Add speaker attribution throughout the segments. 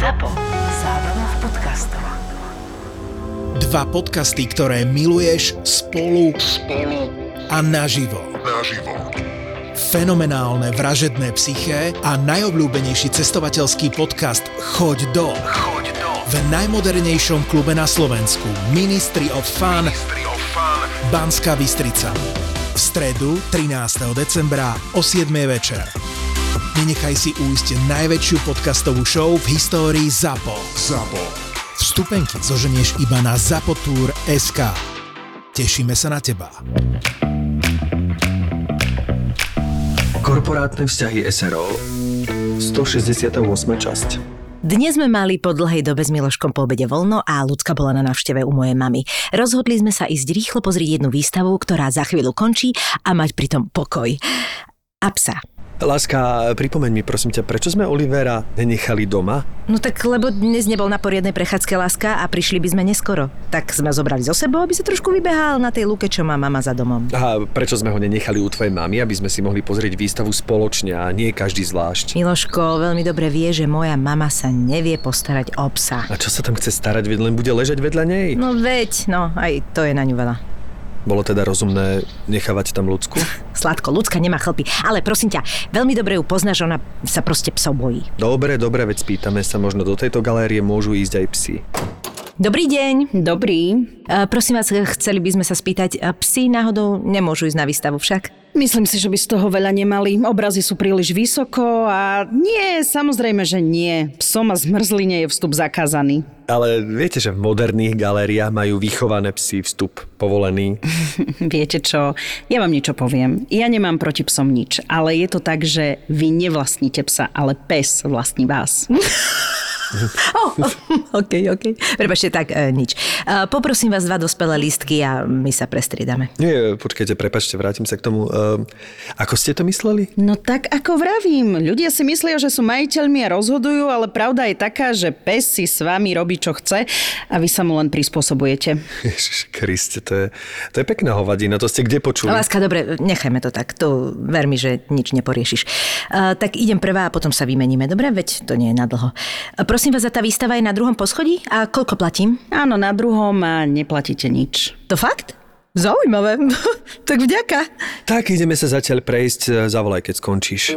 Speaker 1: ZAPO. Zábrná v podcastov.
Speaker 2: Dva podcasty, ktoré miluješ spolu, spolu a naživo.
Speaker 3: naživo.
Speaker 2: Fenomenálne vražedné psyché a najobľúbenejší cestovateľský podcast Choď do.
Speaker 3: Choď do
Speaker 2: V najmodernejšom klube na Slovensku Ministry of Fun
Speaker 3: Ministry of Fun
Speaker 2: Banská Bystrica. V stredu 13. decembra o 7. večer. Nenechaj si újsť najväčšiu podcastovú show v histórii ZAPO.
Speaker 3: ZAPO.
Speaker 2: Vstupenky zoženieš iba na zapotur.sk. Tešíme sa na teba.
Speaker 4: Korporátne vzťahy SRO 168. časť
Speaker 5: Dnes sme mali po dlhej dobe s Miloškom po obede voľno a ľudská bola na návšteve u mojej mamy. Rozhodli sme sa ísť rýchlo pozrieť jednu výstavu, ktorá za chvíľu končí a mať pritom pokoj. A psa.
Speaker 4: Láska, pripomeň mi prosím ťa, prečo sme Olivera nenechali doma?
Speaker 5: No tak lebo dnes nebol na poriadnej prechádzke láska a prišli by sme neskoro. Tak sme ho zobrali zo sebou, aby sa trošku vybehal na tej lúke, čo má mama za domom.
Speaker 4: A prečo sme ho nenechali u tvojej mamy, aby sme si mohli pozrieť výstavu spoločne a nie každý zvlášť?
Speaker 5: Miloško veľmi dobre vie, že moja mama sa nevie postarať o psa.
Speaker 4: A čo sa tam chce starať, veď len bude ležať vedľa nej?
Speaker 5: No veď, no aj to je na ňu veľa.
Speaker 4: Bolo teda rozumné nechávať tam ľudsku?
Speaker 5: Sladko, ľudská nemá chlpy. Ale prosím ťa, veľmi dobre ju poznáš, ona sa proste psov bojí.
Speaker 4: Dobre, dobre, veď spýtame sa, možno do tejto galérie môžu ísť aj psi.
Speaker 5: Dobrý deň.
Speaker 6: Dobrý.
Speaker 5: E, prosím vás, chceli by sme sa spýtať, e, psi náhodou nemôžu ísť na výstavu však?
Speaker 6: Myslím si, že by z toho veľa nemali. Obrazy sú príliš vysoko a nie, samozrejme, že nie. Psom a zmrzline je vstup zakázaný.
Speaker 4: Ale viete, že v moderných galériách majú vychované psy vstup povolený.
Speaker 6: Viete čo, ja vám niečo poviem. Ja nemám proti psom nič, ale je to tak, že vy nevlastníte psa, ale pes vlastní vás.
Speaker 5: Oh, OK, OK. Prepačte, tak e, nič. E, poprosím vás dva dospelé lístky a my sa prestriedame.
Speaker 4: Nie, počkajte, prepačte, vrátim sa k tomu. Uh, ako ste to mysleli?
Speaker 6: No tak ako vravím, ľudia si myslia, že sú majiteľmi a rozhodujú, ale pravda je taká, že pes si s vami robí, čo chce a vy sa mu len prispôsobujete.
Speaker 4: Ježiš Kriste, to je, to je pekná hovadina, to ste kde počuli?
Speaker 5: Láska, dobre, nechajme to tak. Tu ver mi, že nič neporiešiš. Uh, tak idem prvá a potom sa vymeníme. Dobre, veď to nie je nadlho. Prosím vás, a tá výstava je na druhom poschodí? A koľko platím?
Speaker 6: Áno, na druhom a neplatíte nič.
Speaker 5: To fakt? Zaujímavé. tak vďaka.
Speaker 4: Tak ideme sa zatiaľ prejsť, zavolaj, keď skončíš.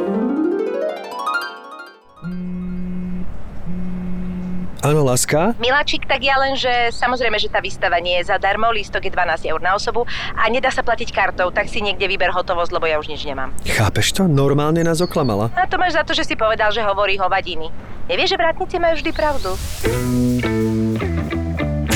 Speaker 4: Áno, láska?
Speaker 5: Miláčik, tak ja len, že samozrejme, že tá výstava nie je zadarmo, lístok je 12 eur na osobu a nedá sa platiť kartou, tak si niekde vyber hotovosť, lebo ja už nič nemám.
Speaker 4: Chápeš to? Normálne nás oklamala.
Speaker 5: A to máš za to, že si povedal, že hovorí hovadiny. Nevieš, že vrátnici majú vždy pravdu.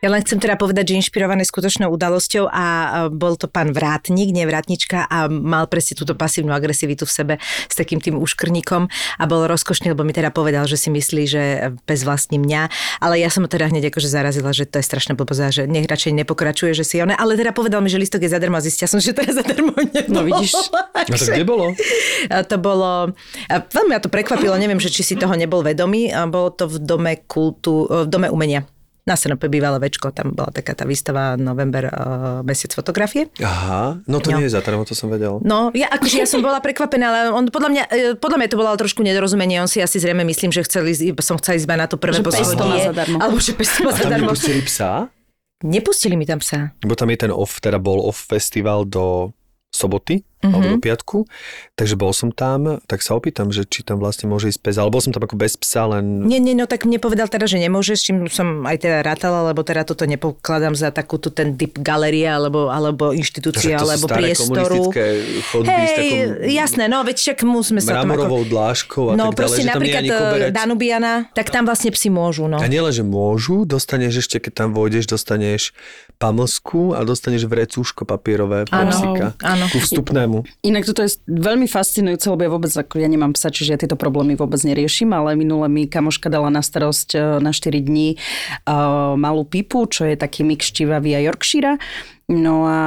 Speaker 5: Ja len chcem teda povedať, že inšpirované skutočnou udalosťou a bol to pán vrátnik, nie vrátnička a mal presne túto pasívnu agresivitu v sebe s takým tým uškrníkom a bol rozkošný, lebo mi teda povedal, že si myslí, že pes vlastní mňa, ale ja som ho teda hneď akože zarazila, že to je strašné blbosť že nech radšej nepokračuje, že si ona, ale teda povedal mi, že listok je zadarmo a zistia som, že teraz zadarmo nebolo.
Speaker 6: No vidíš.
Speaker 4: No tak kde bolo?
Speaker 5: To bolo, veľmi ma to prekvapilo, neviem, že či si toho nebol vedomý, bolo to v dome kultu, v dome umenia. Na Senope bývala večko, tam bola taká tá výstava november uh, mesiac fotografie.
Speaker 4: Aha, no to
Speaker 5: No.
Speaker 4: nie je zadarmo, to som vedel.
Speaker 5: No, ja, akože ja som bola prekvapená, ale on podľa mňa, e, podľa mňa to bolo trošku nedorozumenie. On si asi zrejme myslím, že chcel ísť, som chcela ísť iba na to prvé poschodie.
Speaker 6: zadarmo.
Speaker 5: Alebo že pes to má
Speaker 4: A tam
Speaker 5: zadarmo.
Speaker 4: nepustili psa?
Speaker 5: Nepustili mi tam psa.
Speaker 4: Lebo tam je ten off, teda bol off festival do soboty, mm-hmm. alebo do piatku, takže bol som tam, tak sa opýtam, že či tam vlastne môže ísť pes, ale bol som tam ako bez psa, len...
Speaker 5: Nie, nie, no tak mne povedal teda, že nemôže, s čím som aj teda rátala, lebo teda toto nepokladám za takúto ten typ galerie, alebo, alebo
Speaker 4: sú
Speaker 5: alebo priestoru.
Speaker 4: chodby
Speaker 5: Hej,
Speaker 4: takou
Speaker 5: jasné, no veď však musíme sa o tom ako...
Speaker 4: dlážkou a
Speaker 5: No
Speaker 4: tak ďalej,
Speaker 5: proste
Speaker 4: tam je
Speaker 5: napríklad eh. Danubiana, tak tam vlastne psi môžu, no.
Speaker 4: A nielen, že môžu, dostaneš ešte, keď tam vojdeš, dostaneš pamlsku a dostaneš vrecúško papierové pre psíka.
Speaker 5: áno.
Speaker 4: Ku vstupnému.
Speaker 6: Inak toto je veľmi fascinujúce, lebo ja vôbec, ako ja nemám psa, čiže ja tieto problémy vôbec neriešim, ale minule mi kamoška dala na starosť e, na 4 dní uh, malú pipu, čo je taký mix štivavý a Yorkshire. No a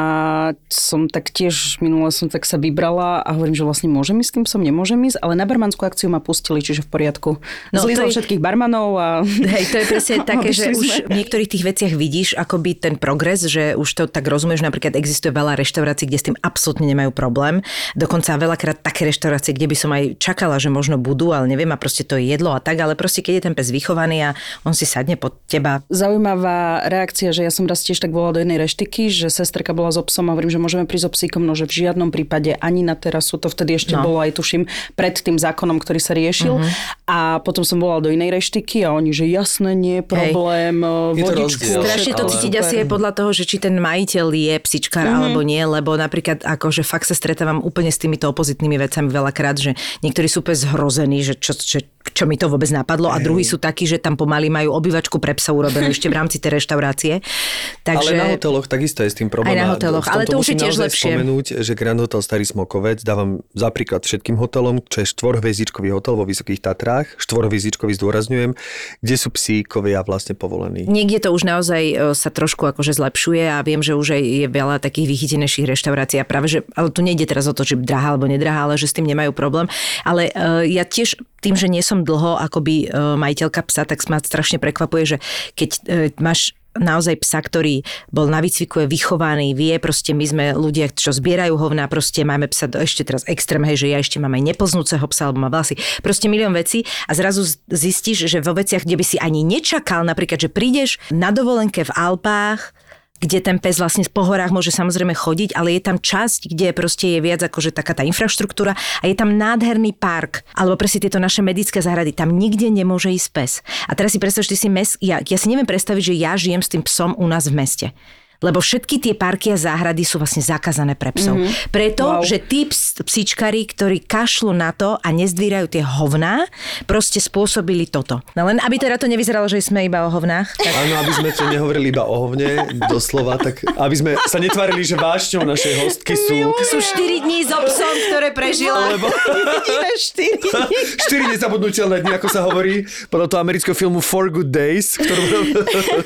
Speaker 6: som tak tiež, minule som tak sa vybrala a hovorím, že vlastne môžem ísť s tým som, nemôžem ísť, ale na barmanskú akciu ma pustili, čiže v poriadku.
Speaker 5: No,
Speaker 6: Zlízol
Speaker 5: to je-
Speaker 6: všetkých barmanov a...
Speaker 5: Hej, to je presne také, že už v niektorých tých veciach vidíš akoby ten progres, že už to tak rozumieš, napríklad existuje veľa reštaurácií, kde s tým absolútne nemajú problém. Dokonca veľakrát také reštaurácie, kde by som aj čakala, že možno budú, ale neviem a proste to je jedlo a tak, ale proste keď je ten pes vychovaný a on si sadne pod teba.
Speaker 6: Zaujímavá reakcia, že ja som raz tiež tak volala do jednej reštiky, že sestrka bola s obsom a hovorím, že môžeme prísť so psíkom, no že v žiadnom prípade ani na terasu, to vtedy ešte
Speaker 5: No. Mhm.
Speaker 6: bolo aj tuším pred tým zákonom, ktorý sa riešil. A potom som volala do inej reštiky a oni, že jasné, nie je problém,
Speaker 4: Je to
Speaker 6: vodičku.
Speaker 4: rozdiel.
Speaker 5: Strašne to
Speaker 4: Ale-
Speaker 5: cítiť asi aj podľa toho, že či ten majiteľ je psičkár mm-hmm. alebo nie, lebo napríklad akože fakt sa stretávam úplne s týmito opozitnými vecami veľakrát, že niektorí sú úplne zhrození, že čo, čo, čo mi to vôbec napadlo a druhí sú takí, že tam pomaly majú obývačku pre psa urobenú ešte v rámci tej reštaurácie. Takže...
Speaker 4: Ale na hoteloch takisto je s tým problém.
Speaker 5: Aj na hoteloch, ale to už je tiež lepšie.
Speaker 4: spomenúť, že Grand Hotel Starý Smokovec dávam za príklad všetkým hotelom, čo je štvorhviezdičkový hotel vo Vysokých Tatrách, štvorhviezdičkový zdôrazňujem, kde sú psíkovia vlastne povolení.
Speaker 5: Niekde to už naozaj e, sa trošku akože zlepšuje a viem, že už aj je veľa takých vychytenejších reštaurácií a práve, že, ale tu nejde teraz o to, či drahá alebo nedrahá, ale že s tým nemajú problém. Ale uh, ja tiež tým, že nie som dlho akoby uh, majiteľka psa, tak ma strašne prekvapuje, že keď máš naozaj psa, ktorý bol na výcviku, je vychovaný, vie, proste my sme ľudia, čo zbierajú hovna, proste máme psa, do, ešte teraz extrém, hej, že ja ešte mám aj nepoznúceho psa, alebo má vlasy, proste milión vecí a zrazu zistíš, že vo veciach, kde by si ani nečakal, napríklad, že prídeš na dovolenke v Alpách, kde ten pes vlastne po horách môže samozrejme chodiť, ale je tam časť, kde proste je viac akože taká tá infraštruktúra a je tam nádherný park, alebo presne tieto naše medické záhrady, tam nikde nemôže ísť pes. A teraz si predstav, že ty si mes, ja, ja si neviem predstaviť, že ja žijem s tým psom u nás v meste. Lebo všetky tie parky a záhrady sú vlastne zakázané pre psov. Mm-hmm. Preto, wow. Že tí ps, psičkari, ktorí kašľú na to a nezdvírajú tie hovná, proste spôsobili toto. No len aby teda to nevyzeralo, že sme iba o hovnách. Tak
Speaker 4: Áno, aby sme tu nehovorili iba o hovne, doslova, tak aby sme sa netvárili, že vášňou našej hostky sú
Speaker 5: sú 4 dní so psom, ktoré prežila.
Speaker 4: lebo
Speaker 6: Jediné štyri.
Speaker 4: štyri nezabudnutelné dni, ako sa hovorí, podľa toho amerického filmu Four Good Days, ktorú...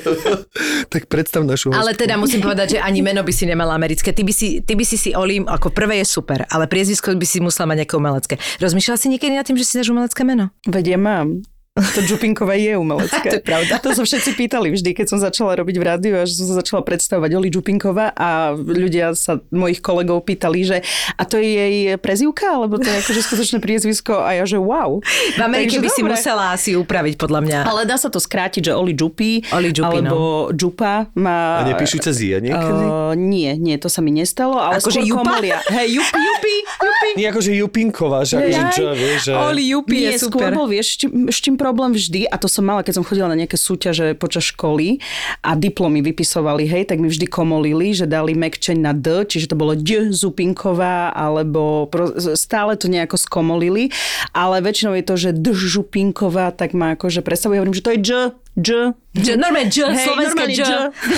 Speaker 4: tak predstav našu hostku.
Speaker 5: Ale teda musím povedať, že ani meno by si nemala americké. Ty by si, ty by si si Olím, ako prvé je super, ale priezvisko by si musela mať nejaké umelecké. Rozmýšľala si niekedy nad tým, že si dáš umelecké meno?
Speaker 6: Veď ja mám. To Džupinkové je umelecké.
Speaker 5: To je pravda.
Speaker 6: To sa všetci pýtali vždy, keď som začala robiť v rádiu a že som sa začala predstavovať Oli Džupinková a ľudia sa mojich kolegov pýtali, že a to je jej prezivka, alebo to je akože skutočné priezvisko a ja, že wow.
Speaker 5: V Amerike
Speaker 6: Takže
Speaker 5: by si
Speaker 6: dobre.
Speaker 5: musela asi upraviť, podľa mňa.
Speaker 6: Ale dá sa to skrátiť, že Oli Džupi,
Speaker 5: Oli Džupi,
Speaker 6: alebo Džupa má...
Speaker 4: A nepíšu cez I niekedy?
Speaker 6: Uh, nie, nie, to sa mi nestalo, ale
Speaker 5: Akože
Speaker 6: skôr komolia. Hej, Jupi, Jupi, Jupi.
Speaker 4: Nie akože Jupinková, že akože čo, vieš, že...
Speaker 5: Oli Jupi je
Speaker 6: skôr
Speaker 5: super.
Speaker 6: bol, vieš, s čím, s čím problém vždy, a to som mala, keď som chodila na nejaké súťaže počas školy a diplomy vypisovali, hej, tak mi vždy komolili, že dali mekčeň na D, čiže to bolo D Zupinková, alebo pro, stále to nejako skomolili, ale väčšinou je to, že D Župinková, tak ma akože predstavuje, hovorím, že to je Dž, Dž.
Speaker 5: Dž, normálne Dž,
Speaker 6: Hej,
Speaker 5: slovenské
Speaker 6: normálne
Speaker 5: Dž.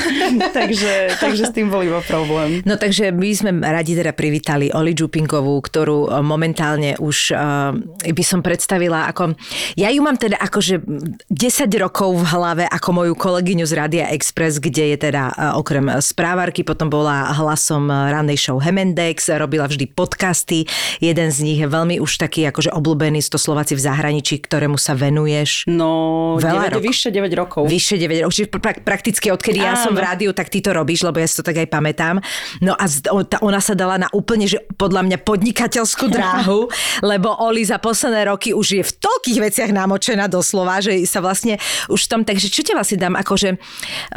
Speaker 6: takže, takže s tým bol iba problém.
Speaker 5: No takže my sme radi teda privítali Oli Džupinkovú, ktorú e, momentálne už uh, by som predstavila ako... Ja ju mám teda akože 10 rokov v hlave ako moju kolegyňu z Radia Express, kde je teda e, okrem správarky, potom bola hlasom rannej show Hemendex, robila vždy podcasty. Jeden z nich je veľmi už taký akože obľúbený, to Slováci v zahraničí, ktorému sa venuješ.
Speaker 6: No,
Speaker 5: Veľa
Speaker 6: 9,
Speaker 5: rokov.
Speaker 6: vyššie 9 rokov.
Speaker 5: Vyššie 9 rokov, čiže pra- prakticky odkedy ja som v rádiu, tak ty to robíš, lebo ja si to tak aj pamätám. No a ona sa dala na úplne, že podľa mňa podnikateľskú dráhu, lebo Oli za posledné roky už je v toľkých veciach namočená doslova, že sa vlastne už v tom, takže čo ťa vlastne dám, akože,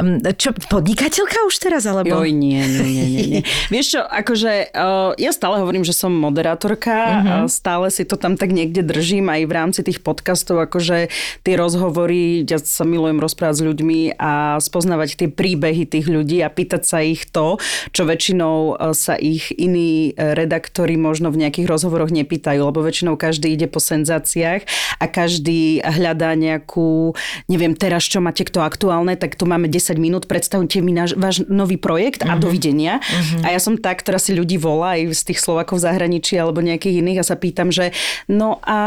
Speaker 5: um, čo, podnikateľka už teraz, alebo?
Speaker 6: Joj, nie, nie, nie, nie, nie. Vieš čo, akože ja stále hovorím, že som moderátorka,
Speaker 5: Mhm.
Speaker 6: uh-huh. stále si to tam tak niekde držím aj v rámci tých podcastov, akože tie rozhovory, ja sa milujem rozprávať s ľuďmi a spoznávať tie príbehy tých ľudí a pýtať sa ich to, čo väčšinou uh, sa ich iní uh, redaktori možno v nejakých rozhovoroch nepýtajú, lebo väčšinou každý ide po senzáciách a každý hľadá nejakú, neviem, teraz čo máte kto aktuálne, tak tu máme 10 minút, predstavte mi náš, váš nový projekt a dovidenia. A ja som tá, ktorá si ľudí volá aj z tých Slovakov v zahraničí alebo nejakých iných a sa pýtam, že no a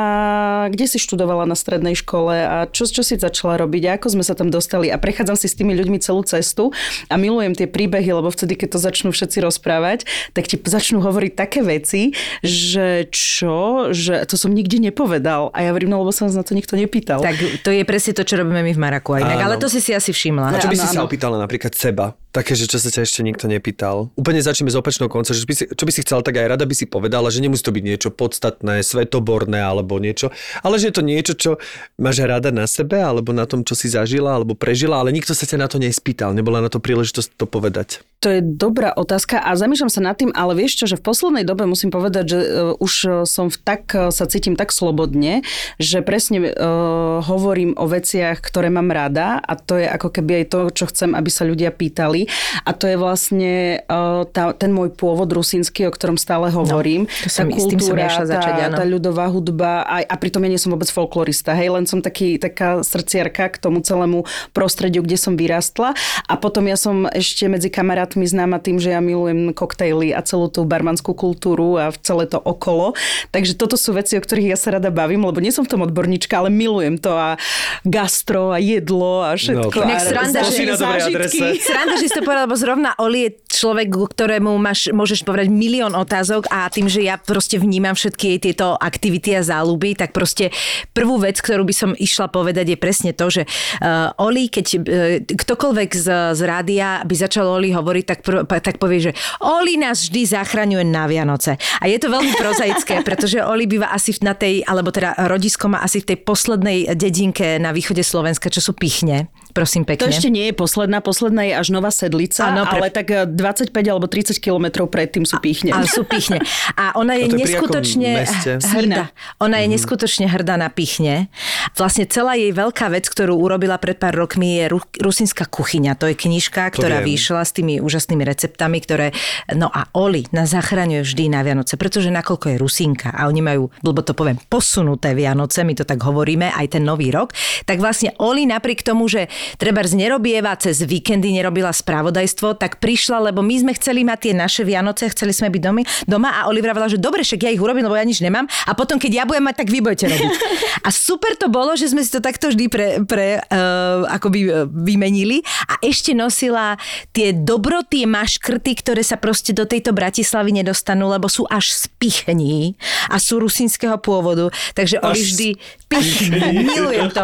Speaker 6: kde si študovala na strednej škole a čo, čo si začala robiť ako sme sa tam dostali a prechádzam si s tými ľuďmi celú cestu a milujem tie príbehy, lebo vtedy, keď to začnú všetci rozprávať, tak ti začnú hovoriť také veci, že čo, že to som nikde nepovedal a ja hovorím, no lebo sa nás na to nikto nepýtal.
Speaker 5: Tak to je presne to, čo robíme my v Maraku aj inak, ale to si si asi všimla.
Speaker 4: A čo by si
Speaker 6: Áno,
Speaker 4: sa
Speaker 6: áno.
Speaker 4: opýtala napríklad seba? Také, že čo sa ťa ešte nikto nepýtal. Úplne začneme z opačného konca, že by si, čo by si chcela, tak aj rada by si povedala, že nemusí to byť niečo podstatné, svetoborné alebo niečo, ale že je to niečo, čo máš rada na sebe alebo na tom, čo si zažila alebo prežila, ale nikto sa ťa na to nespýtal, nebola na to príležitosť to povedať.
Speaker 6: To je dobrá otázka a zamýšľam sa nad tým, ale vieš čo, že v poslednej dobe musím povedať, že uh, už uh, som v tak, uh, sa cítim tak slobodne, že presne uh, hovorím o veciach, ktoré mám rada a to je ako keby aj to, čo chcem, aby sa ľudia pýtali a to je vlastne uh, tá, ten môj pôvod rusínsky, o ktorom stále hovorím.
Speaker 5: to sa mi- s tým sa mi išla začať,
Speaker 6: tá,
Speaker 5: áno.
Speaker 6: tá ľudová hudba a, a pritom ja nie som vôbec folklorista, hej, len som taký, taká srdciarka k tomu celému prostrediu, kde som vyrastla a potom ja som ešte medzi kamarátmi známa tým, že ja milujem koktejly a celú tú barmanskú kultúru a celé to okolo, takže toto sú veci, o ktorých ja sa rada bavím, lebo nie som v tom odborníčka, ale milujem to a gastro a jedlo a všetko.
Speaker 4: No,
Speaker 6: a
Speaker 5: sranda, že-
Speaker 6: zážitky.
Speaker 5: Sranda, že si to povedala, lebo zrovna Oli je človek, ktorému máš, môžeš povedať milión otázok a tým, že ja proste vnímam všetky jej tieto aktivity a záľuby, tak proste prvú vec, ktorú by som išla povedať je presne to, že uh, Oli, keď uh, ktokoľvek z, z rádia by začal Oli hovoriť, tak, prv, tak povie, že Oli nás vždy zachraňuje na Vianoce. A je to veľmi prozaické, pretože Oli býva asi na tej, alebo teda rodisko má asi v tej poslednej dedinke na východe Slovenska, čo sú Pichne. Prosím pekne.
Speaker 6: To ešte nie je posledná, posledná je až Nová Sedlica,
Speaker 5: Áno, pre-
Speaker 6: ale tak eh, 25 alebo 30 kilometrov predtým sú píchne.
Speaker 5: Ale sú pichne. A ona je,
Speaker 4: A je
Speaker 5: neskutočne
Speaker 4: meste?
Speaker 5: hrdá. Ona je neskutočne hrdá na pichne. Vlastne celá jej veľká vec, ktorú urobila pred pár rokmi, je Ru- Rusinská kuchyňa. To je knižka, ktorá vyšla s tými úžasnými receptami, ktoré... No a Oli nás zachraňuje vždy na Vianoce, pretože nakoľko je Rusinka a oni majú, blbo to poviem, posunuté Vianoce, my to tak hovoríme, aj ten nový rok, tak vlastne Oli napriek tomu, že treba nerobieva cez víkendy, nerobila spravodajstvo, tak prišla, lebo my sme chceli mať tie naše Vianoce, chceli sme byť domy, doma a Olivera vravela, že dobre, však ja ich urobím, lebo ja nič nemám a potom, keď ja budem mať, tak vy budete robiť. A super to bolo, že sme si to takto vždy pre, pre uh, akoby uh, vymenili a ešte nosila tie dobroty, maškrty, ktoré sa proste do tejto Bratislavy nedostanú, lebo sú až z pichní a sú rusínskeho pôvodu. Takže Oli vždy pichní. Milujem to.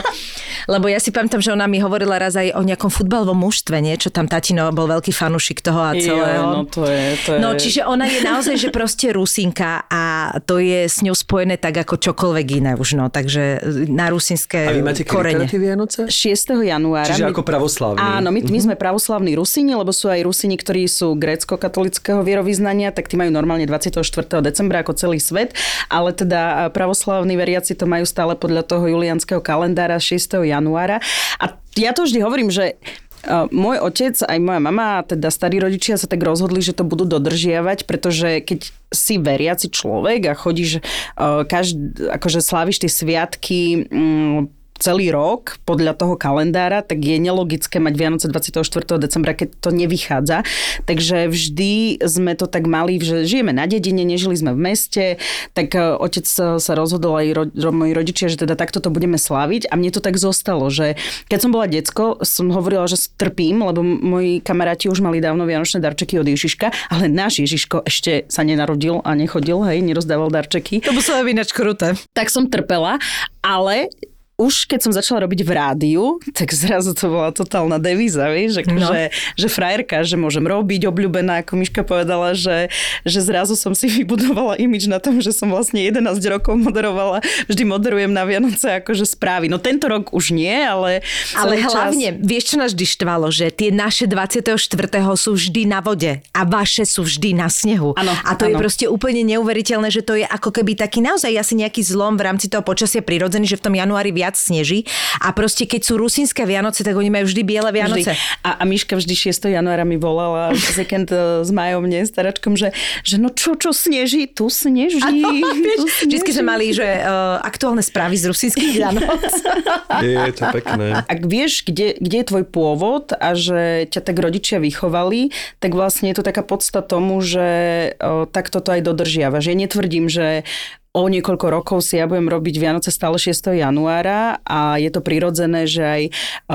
Speaker 5: Lebo ja si pamätám, že ona mi hovorila raz aj o nejakom futbalovom mužstve, nie? Čo tam tatino bol veľký fanúšik toho a celého.
Speaker 6: Jo, no to je, to je...
Speaker 5: No, čiže ona je naozaj, že proste Rusinka a to je s ňou spojené tak ako čokoľvek iné už, no. Takže na rusinské
Speaker 4: A vy máte
Speaker 5: korene.
Speaker 4: Vianoce?
Speaker 6: 6. januára.
Speaker 4: Čiže
Speaker 6: My-
Speaker 4: ako pravoslavní.
Speaker 6: Áno, my, my sme pravoslavní Rusini, lebo sú aj Rusini, ktorí sú grécko-katolického vierovýznania, tak tí majú normálne 24. decembra ako celý svet, ale teda pravoslavní veriaci to majú stále podľa toho julianského kalendára 6. januára. A ja to vždy hovorím, že môj otec, aj moja mama, teda starí rodičia sa tak rozhodli, že to budú dodržiavať, pretože keď si veriaci človek a chodíš, uh, každý, akože sláviš tie sviatky um, celý rok podľa toho kalendára, tak je nelogické mať Vianoce 24. decembra, keď to nevychádza. Takže vždy sme to tak mali, že žijeme na dedine, nežili sme v meste, tak e, otec sa sa rozhodol aj ro, ro, moji rodičia, že teda takto to budeme sláviť a mne to tak zostalo, že keď som bola decko, som hovorila, že trpím, lebo moji kamaráti už mali dávno vianočné darčeky od Ježiška, ale náš Ježiško ešte sa nenarodil a nechodil, hej, nerozdával darčeky
Speaker 5: To muselo byť ináč kruté.
Speaker 6: tak som trpela, ale už keď som začala robiť v rádiu, tak zrazu to bola totálna devíza, vieš, že,
Speaker 5: No.
Speaker 6: že, že frajerka, že môžem robiť, obľúbená, ako Miška povedala, že, že zrazu som si vybudovala imič na tom, že som vlastne 11 rokov moderovala, vždy moderujem na Vianoce akože správy. No tento rok už nie, ale
Speaker 5: Ale
Speaker 6: čas-
Speaker 5: hlavne, vieš, čo nás vždy štvalo, že tie naše 24. sú vždy na vode a vaše sú vždy na snehu.
Speaker 6: Áno,
Speaker 5: a to je
Speaker 6: áno.
Speaker 5: proste úplne neuveriteľné, že to je ako keby taký naozaj asi nejaký zlom v rámci toho počasia prirodzený, že v tom januári viac sneží. A proste keď sú rusínske Vianoce, tak oni majú vždy biele Vianoce.
Speaker 6: Vždy. A, a Miška vždy 6. januára mi volala z víkend e, s Majom, nie, staračkom, že, že no čo, čo sneží, tu sneží. tu
Speaker 5: Vždycky sme mali, že uh, aktuálne správy z rusínskych Vianoc.
Speaker 4: Je to pekné.
Speaker 6: Ak vieš, kde, kde je tvoj pôvod a že ťa tak rodičia vychovali, tak vlastne je to taká podsta tomu, že o, takto to aj dodržiavaš. Ja netvrdím, že o niekoľko rokov si ja budem robiť Vianoce stále 6. januára a je to prirodzené, že aj e,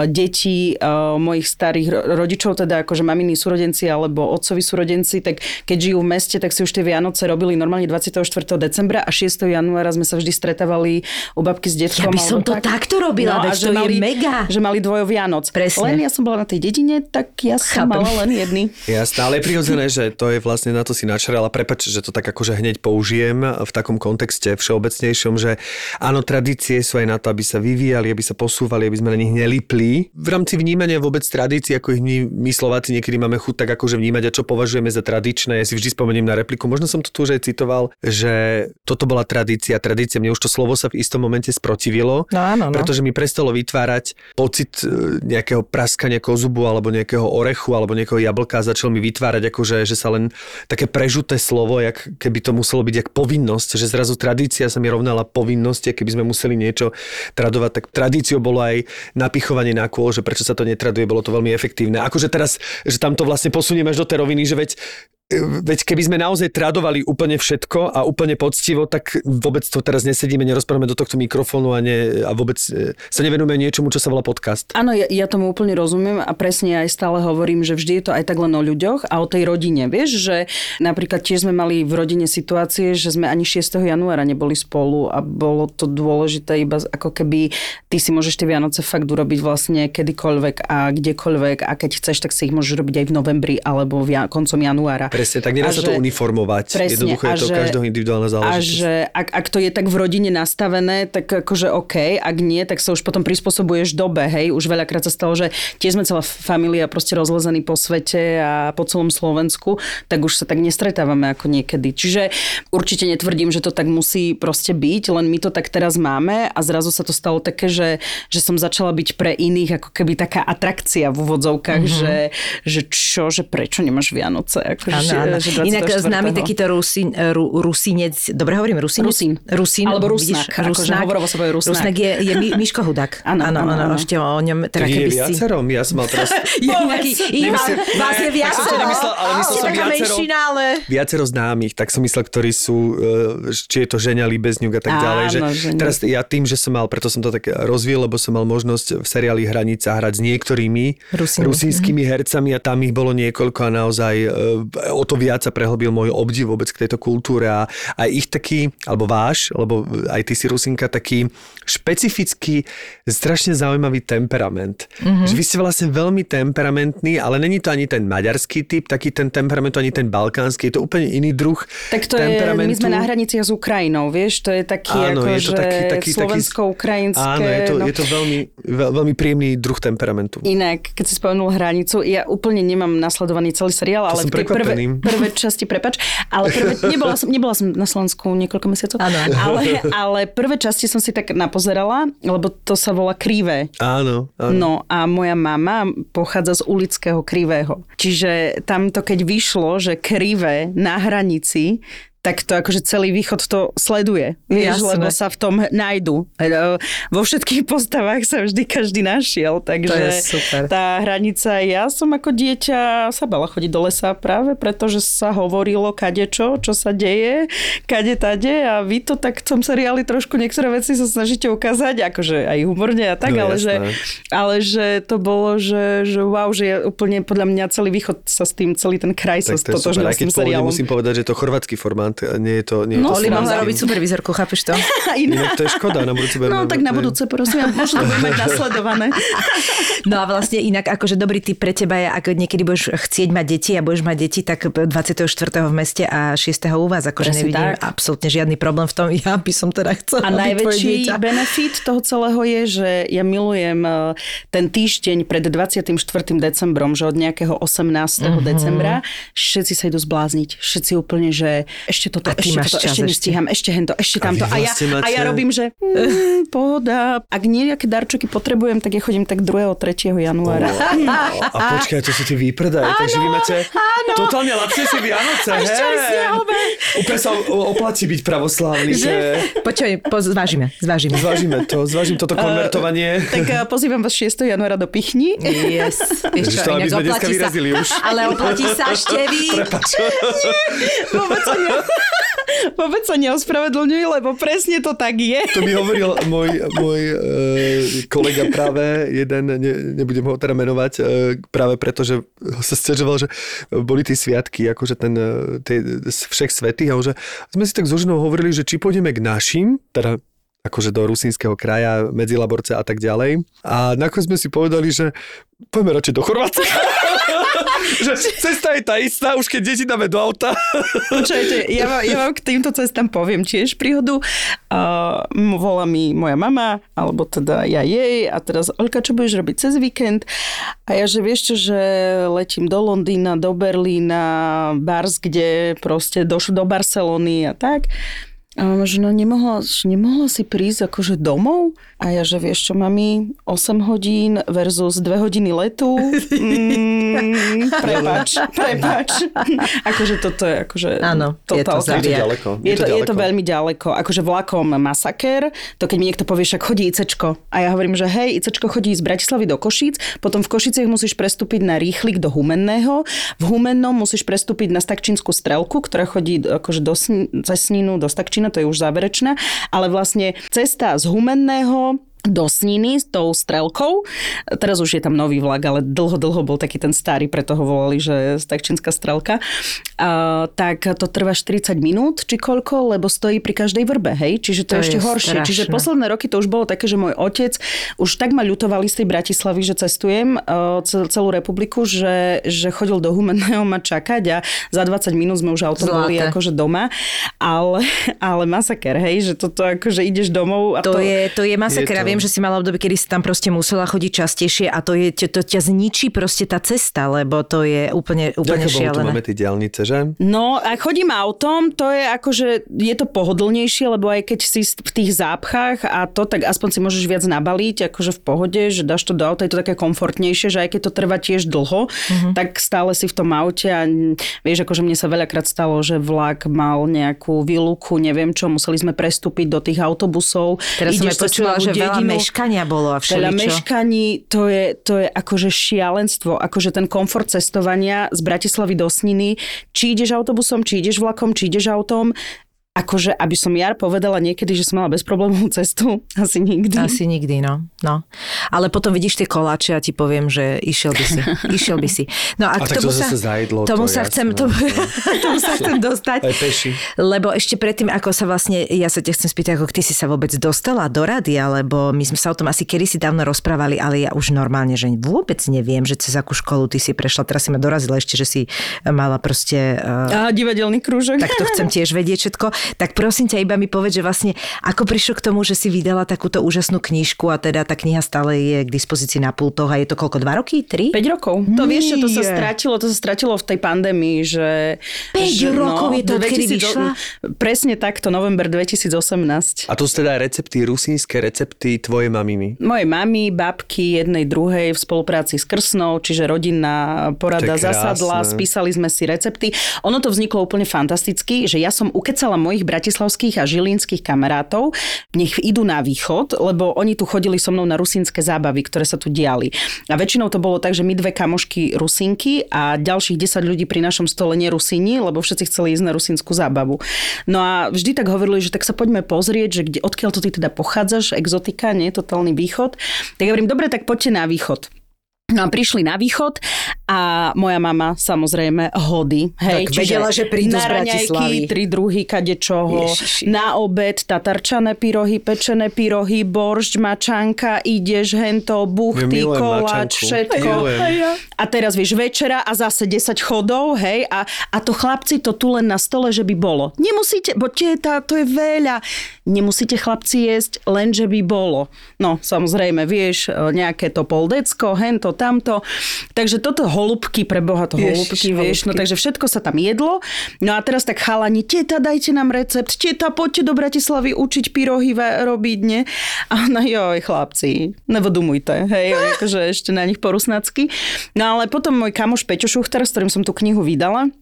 Speaker 6: deti uh, mojich starých rodičov, teda akože maminy súrodenci alebo otcovi súrodenci, tak keď žijú v meste, tak si už tie Vianoce robili normálne 24. decembra a 6. januára sme sa vždy stretávali u babky s detkom.
Speaker 5: Ja by som to
Speaker 6: tak.
Speaker 5: takto robila, veď to je
Speaker 6: mali,
Speaker 5: mega.
Speaker 6: Že mali dvojo Vianoc.
Speaker 5: Presne.
Speaker 6: Len ja som bola na tej dedine, tak ja som
Speaker 5: Chápem.
Speaker 6: mala len jedny.
Speaker 4: Jasné, ale je prirodzené, že to je vlastne na to si načarala. Prepač, že to tak akože hneď použijem v takom kontexte všeobecnejšom, že áno, tradície sú aj na to, aby sa vyvíjali, aby sa posúvali, aby sme na nich nelipli. V rámci vnímania vôbec tradícií, ako ich my, my Slováci niekedy máme chuť tak akože vnímať a čo považujeme za tradičné. Ja si vždy spomeniem na repliku, možno som to tu už aj citoval, že toto bola tradícia. Tradícia, mne už to slovo sa v istom momente sprotivilo,
Speaker 5: No áno, no.
Speaker 4: pretože mi prestalo vytvárať pocit e, nejakého praskania kozubu alebo nejakého orechu alebo nejakého jablka a začal mi vytvárať akože, že sa len také prežuté slovo, jak keby to muselo byť jak povinnosť, že zrazu tradícia sa mi rovnala povinnosti, keby sme museli niečo tradovať, tak tradíciou bolo aj napichovanie na kôl, že prečo sa to netraduje, bolo to veľmi efektívne. Akože teraz, že tam to vlastne posunieme až do tej roviny, že veď Veď keby sme naozaj tradovali úplne všetko a úplne poctivo, tak vôbec to teraz nesedíme, nerozprávame do tohto mikrofónu a, ne, a vôbec e, sa nevenujeme niečomu, čo sa volá podcast.
Speaker 6: Áno, ja, ja tomu úplne rozumiem a presne aj stále hovorím, že vždy je to aj tak len o ľuďoch a o tej rodine. Vieš, že napríklad tiež sme mali v rodine situácie, že sme ani 6. januára neboli spolu a bolo to dôležité iba ako keby ty si môžeš tie Vianoce fakt urobiť vlastne kedykoľvek a kdekoľvek a keď chceš, tak si ich môžeš robiť aj v novembri alebo v, ja- koncom januára.
Speaker 4: Presne, tak nedá
Speaker 6: A
Speaker 4: sa to uniformovať.
Speaker 6: Presne,
Speaker 4: Jednoducho je
Speaker 6: a
Speaker 4: to
Speaker 6: že-
Speaker 4: každého individuálna
Speaker 6: A
Speaker 4: záležitosť.
Speaker 6: že ak, ak to je tak v rodine nastavené, tak akože OK, ak nie, tak sa už potom prispôsobuješ dobe, hej. Už veľakrát sa stalo, že tiež sme celá familia proste rozlezení po svete a po celom Slovensku, tak už sa tak nestretávame ako niekedy. Čiže určite netvrdím, že to tak musí proste byť, len my to tak teraz máme a zrazu sa to stalo také, že, že som začala byť pre iných ako keby taká atrakcia v úvodzovkách,
Speaker 5: Mhm.
Speaker 6: mm-hmm. že, že čo, že prečo nemáš Vianoce? Akože,
Speaker 5: Áno, áno.
Speaker 6: že
Speaker 5: Inak
Speaker 6: 24..
Speaker 5: známy takýto Rusín, ru, Rusinec, dobre hovorím Rusinec?
Speaker 6: Rusín.
Speaker 5: Rusín.
Speaker 6: Alebo Rusnák, akože hovorovo sa povie Rusnák.
Speaker 5: Rusnák je, je Mi, Miško Hudák.
Speaker 6: Áno, áno, áno.
Speaker 5: Ešte o ňom, teda
Speaker 4: je
Speaker 5: keby si...
Speaker 4: viacero, ja som mal teraz
Speaker 5: Je nejaký, vás je viacero.
Speaker 4: nemyslel, ale myslel som viacero. viacero známych, tak som myslel, ktorí sú, e, či je to Ženia Líbezňuk a tak
Speaker 6: Áno,
Speaker 4: ďalej. Že
Speaker 6: Ženia.
Speaker 4: teraz ja tým, že som mal, preto som to tak rozvíjal, lebo som mal možnosť v seriáli Hranica hrať s niektorými rusínskymi hercami a tam ich bolo niekoľko a naozaj e, o to viac sa prehlbil môj obdiv vôbec k tejto kultúre a aj ich taký, alebo váš, lebo aj ty si Rusinka, taký špecifický, strašne zaujímavý temperament. Mm-hmm. Že vy ste vlastne veľmi temperamentní, ale není to ani ten maďarský typ, taký ten temperament, ani ten balkánsky, je to úplne iný druh
Speaker 6: Tak to je, my sme na hraniciach s Ukrajinou, vieš, to je taký
Speaker 4: Áno,
Speaker 6: ako,
Speaker 4: je to
Speaker 6: že
Speaker 4: taký, taký,
Speaker 6: slovensko-ukrajinské.
Speaker 4: Áno, je to,
Speaker 6: no.
Speaker 4: je to veľmi, veľ, veľmi príjemný druh temperamentu.
Speaker 6: Inak, keď si spomenul hranicu, ja úplne nemám nasledovaný celý seriál, ale
Speaker 4: som
Speaker 6: v tej prvé,
Speaker 4: prekvapený.
Speaker 6: prvé časti, prepač, ale prvé, nebola, som, nebola som na Slovensku niekoľko mesiacov,
Speaker 5: Áno.
Speaker 6: ale, ale prvé časti som si tak napozerala, lebo to sa volá Krivé.
Speaker 4: Áno, áno.
Speaker 6: No a moja mama pochádza z ulického krivého. Čiže tamto, keď vyšlo, že krivé na hranici, tak to akože celý východ to sleduje. Vieš, lebo sa v tom nájdu. Vo všetkých postavách sa vždy každý našiel, takže tá hranica, ja som ako dieťa sa bala chodiť do lesa práve preto, že sa hovorilo kade čo, čo sa deje, kade tade a vy to tak v tom seriáli trošku niektoré veci sa snažíte ukázať, akože aj humorne a tak,
Speaker 4: No,
Speaker 6: ale, že, ale že to bolo, že, že wow, že je úplne podľa mňa celý východ sa s tým, celý ten kraj sa
Speaker 4: Tak super.
Speaker 6: stotožnil s tým seriálom.
Speaker 4: musím povedať, že to chorvátsky formát, a nie je to... Nie je
Speaker 6: No,
Speaker 4: to
Speaker 5: Oli mohla robiť supervizorku, chápeš to?
Speaker 4: Inak to je škoda, na budúce
Speaker 6: No tak na budúce, prosím, možno to budeme mať nasledované.
Speaker 5: No a vlastne inak akože dobrý tip pre teba je, ak niekedy budeš chcieť mať deti a budeš mať deti, tak 24. v meste a 6. u vás. Akože
Speaker 6: Presne
Speaker 5: nevidím
Speaker 6: tak.
Speaker 5: absolútne žiadny problém v tom. Ja by som teda chcela
Speaker 6: A najväčší benefit toho celého je, že ja milujem eh, ten týždeň pred 24. decembrom, že od nejakého 18.
Speaker 5: Mhm.
Speaker 6: decembra všetci sa idú zblázniť. Všetci úplne, že ešte toto,
Speaker 5: A
Speaker 6: ešte toto,
Speaker 5: čas
Speaker 6: ešte
Speaker 5: ešte.
Speaker 6: nestíham, ešte hento, ešte tamto.
Speaker 4: vy
Speaker 6: A, ja,
Speaker 4: máte-
Speaker 6: a ja robím, že mm, pohoda. Ak nejaké darčeky potrebujem, tak ja chodím tak 2. 3. januára.
Speaker 4: A počkaj, to sú tie výpredaje, takže vy máte totálne lacnejšie Vianoce,
Speaker 6: A ešte.
Speaker 4: Úplne sa oplatí byť pravoslávny, že...
Speaker 5: Počkaj, po, zvážime, zvážime.
Speaker 4: Zvážime to, zvážim toto konvertovanie.
Speaker 6: tak eh, pozývam vás 6. januára do Pichni.
Speaker 5: Yes. Vieš čo, inak oplatí sa,
Speaker 4: už.
Speaker 5: ale oplatí sa števy.
Speaker 6: Vôbec sa, ne... Vôbec sa neospravedlňuj, lebo presne to tak je.
Speaker 4: To mi hovoril môj, môj e, kolega práve, jeden, ne, nebudem ho teda menovať, e, práve preto, že sa stiažoval, že boli tie sviatky, akože ten, e, tie všech svetých, a že sme si tak so ženou hovorili, že či pôjdeme k našim, teda akože do rusínskeho kraja, Medzilaborce a tak ďalej. A nakoniec sme si povedali, že poďme radšej do Chorvátska. že cesta je tá istá, už keď deti dáme do auta.
Speaker 6: Počujete, ja, vám- ja vám k týmto cestám poviem tiež príhodu. Uh, volá mi moja mama, alebo teda ja jej a teraz Olka, čo budeš robiť cez víkend? A ja, že vieš čo, že letím do Londýna, do Berlína, Bars, kde proste došlo do Barcelony a tak. Že no nemohla, že nemohla si prísť akože domov? A ja, že vieš čo, mami, 8 hodín versus 2 hodiny letu. Mm, prepač, prepač. akože toto je akože...
Speaker 5: Áno, je to zabíja.
Speaker 4: ďaleko.
Speaker 6: Je to, je to veľmi ďaleko. Akože vlakom masaker, to keď mi niekto povie, však chodí ICčko. A ja hovorím, že hej, ICčko chodí z Bratislavy do Košíc, potom v Košiciach musíš prestúpiť na rýchlik do Humenného, v Humennom musíš prestúpiť na Stakčínsku strelku, ktorá chodí akože do cez Sninu, do Stakčína, to je už záverečná, ale vlastne cesta z Humenného do Sniny s tou strelkou. Teraz už je tam nový vlak, ale dlho, dlho bol taký ten starý, preto ho volali, že stakčínska strelka. A, tak to trvá 40 minút, či koľko, lebo stojí pri každej vrbe, hej? Čiže to,
Speaker 5: To
Speaker 6: je ešte
Speaker 5: je
Speaker 6: horšie.
Speaker 5: strašné.
Speaker 6: Čiže posledné roky to už bolo také, že môj otec už tak ma ľutovali z tej Bratislavy, že cestujem uh, cel- celú republiku, že, že chodil do Humenného ma čakať a za 20 minút sme už auto boli akože doma. Ale, ale masaker, hej, že toto akože ideš domov a
Speaker 5: To, je, to je masaker.
Speaker 4: Je to.
Speaker 5: Viem, že si mala obdobie, kedy si tam proste musela chodiť častejšie a to, je, to, to ťa zničí proste tá cesta, lebo to je úplne, úplne
Speaker 4: Ďakujem Bohu, tu
Speaker 5: šialené.
Speaker 4: máme tie diálnice, že?
Speaker 6: No a chodím autom, to je akože, je to pohodlnejšie, lebo aj keď si v tých zápchách a to, tak aspoň si môžeš viac nabaliť, akože v pohode, že dáš to do auta, je to také komfortnejšie, že aj keď to trvá tiež dlho,
Speaker 5: Mhm.
Speaker 6: tak stále si v tom aute a vieš, akože mne sa veľakrát stalo, že vlak mal nejakú výluku, neviem čo, museli sme prestúpiť do tých autobusov.
Speaker 5: Teraz som
Speaker 6: ideš
Speaker 5: počula, že veľa
Speaker 6: dedinu.
Speaker 5: meškania bolo a
Speaker 6: Veľa
Speaker 5: všeličo.
Speaker 6: meškaní, to je, to je akože šialenstvo, akože ten komfort cestovania z Bratislavy do Sniny, či ideš autobusom, či ideš vlakom, či ideš autom, akože aby som ja povedala niekedy, že som mala bezproblémovú cestu, asi nikdy.
Speaker 5: Asi nikdy, no. no. Ale potom vidíš tie koláče a ti poviem, že išiel by si. išiel by si. No a,
Speaker 4: A
Speaker 5: k
Speaker 4: tak
Speaker 5: tomu
Speaker 4: to
Speaker 5: sa,
Speaker 4: zase zajedlo,
Speaker 5: tomu
Speaker 4: to
Speaker 5: sa
Speaker 4: jasné,
Speaker 5: chcem,
Speaker 4: no.
Speaker 5: tomu, tomu sa chcem dostať.
Speaker 4: Aj peši.
Speaker 5: Lebo ešte predtým, ako sa vlastne, ja sa ťa chcem spýtať, ako ty si sa vôbec dostala do rady, alebo my sme sa o tom asi kedysi dávno rozprávali, ale ja už normálne, že vôbec neviem, že cez akú školu ty si prešla. Teraz si ma dorazila ešte, že si mala proste... Uh,
Speaker 6: A divadelný krúžok.
Speaker 5: tak to chcem tiež vedieť všetko. Tak prosím ťa, iba mi povedz, že vlastne ako prišlo k tomu, že si vydala takúto úžasnú knižku a teda tá kniha stále je k dispozícii na pultoch a je to koľko, dva roky? Tri?
Speaker 6: 5 rokov. To vieš, čo to sa stratilo, to sa stratilo v tej pandémii, že...
Speaker 5: Päť
Speaker 6: že, no,
Speaker 5: rokov je to, odkedy vyšla?
Speaker 6: Presne takto, november 2018.
Speaker 4: A to sú teda recepty, rusínske recepty tvojej maminy.
Speaker 6: Mojej mamy, babky, jednej, druhej v spolupráci s Krsnou, čiže rodinná porada zasadla, spísali sme si recepty. Ono to vzniklo úplne fantasticky, že ja som ukecala mojich bratislavských a žilinských kamarátov, nech idú na východ, lebo oni tu chodili so mnou na rusínske zábavy, ktoré sa tu diali. A väčšinou to bolo tak, že my dve kamošky rusinky a ďalších 10 ľudí pri našom stole nerusíni, lebo všetci chceli ísť na rusínsku zábavu. No a vždy tak hovorili, že tak sa poďme pozrieť, že kde, odkiaľ to ty teda pochádzaš, exotika, nie totálny východ. Tak ja hovorím, dobre, tak poďte na východ. No a prišli na východ a moja mama samozrejme hody. Hej,
Speaker 5: Tak vedela, že prídu z Bratislavy.
Speaker 6: tri druhy kadečoho,
Speaker 5: Ježiši.
Speaker 6: na obed tatarčané pyrohy, pečené pyrohy, boršť, mačanka, ideš hento, buchty,
Speaker 4: Ja
Speaker 6: koláč,
Speaker 4: mačanku.
Speaker 6: všetko.
Speaker 4: Milujem.
Speaker 6: A teraz vieš večera a zase 10 chodov, hej, a, a to chlapci to tu len na stole, že by bolo. Nemusíte, bo tieta, to je veľa. Nemusíte chlapci jesť, len že by bolo. No, samozrejme, vieš, e, nejaké to poldecko, hento, tamto. Takže toto holubky, pre Boha to
Speaker 5: Ježiš,
Speaker 6: holubky, vieš, no takže všetko sa tam jedlo. No a teraz tak chalani, teta, dajte nám recept, teta, poďte do Bratislavy učiť pyrohy robiť, nie? A ona, joj, chlapci, nevodumujte, hej, akože ešte na nich porusnacky. No ale potom môj kamoš Peťo Šuchter, s ktorým som tú knihu vydala,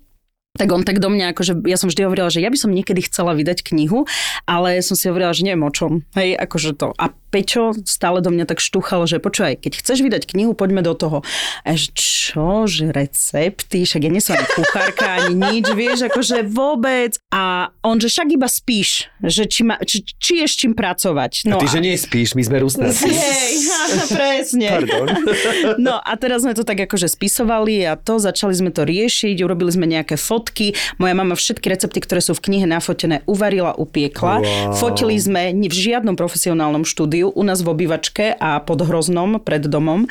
Speaker 6: tak on tak do mňa, akože ja som vždy hovorila, že ja by som niekedy chcela vydať knihu, ale som si hovorila, že neviem o čom. Hej, akože to. A Peťo stále do mňa tak štuchal, že počúvaj, keď chceš vydať knihu, poďme do toho. A že čo, že recepty, však ja nie som ani kuchárka, ani nič, vieš, akože vôbec. A on, že však iba spíš, že či, ma, či, či je s čím pracovať.
Speaker 4: No a ty, že nespíš, my sme rusnáci.
Speaker 6: Hej, presne.
Speaker 4: Pardon.
Speaker 6: No a teraz sme to tak akože spisovali a to, začali sme to riešiť, urobili sme nejaké fotky. Moja mama všetky recepty, ktoré sú v knihe nafotené, uvarila, upiekla.
Speaker 4: Wow.
Speaker 6: Fotili sme v žiadnom profesionálnom štúdiu, u nás v obývačke a pod Hroznom, pred domom.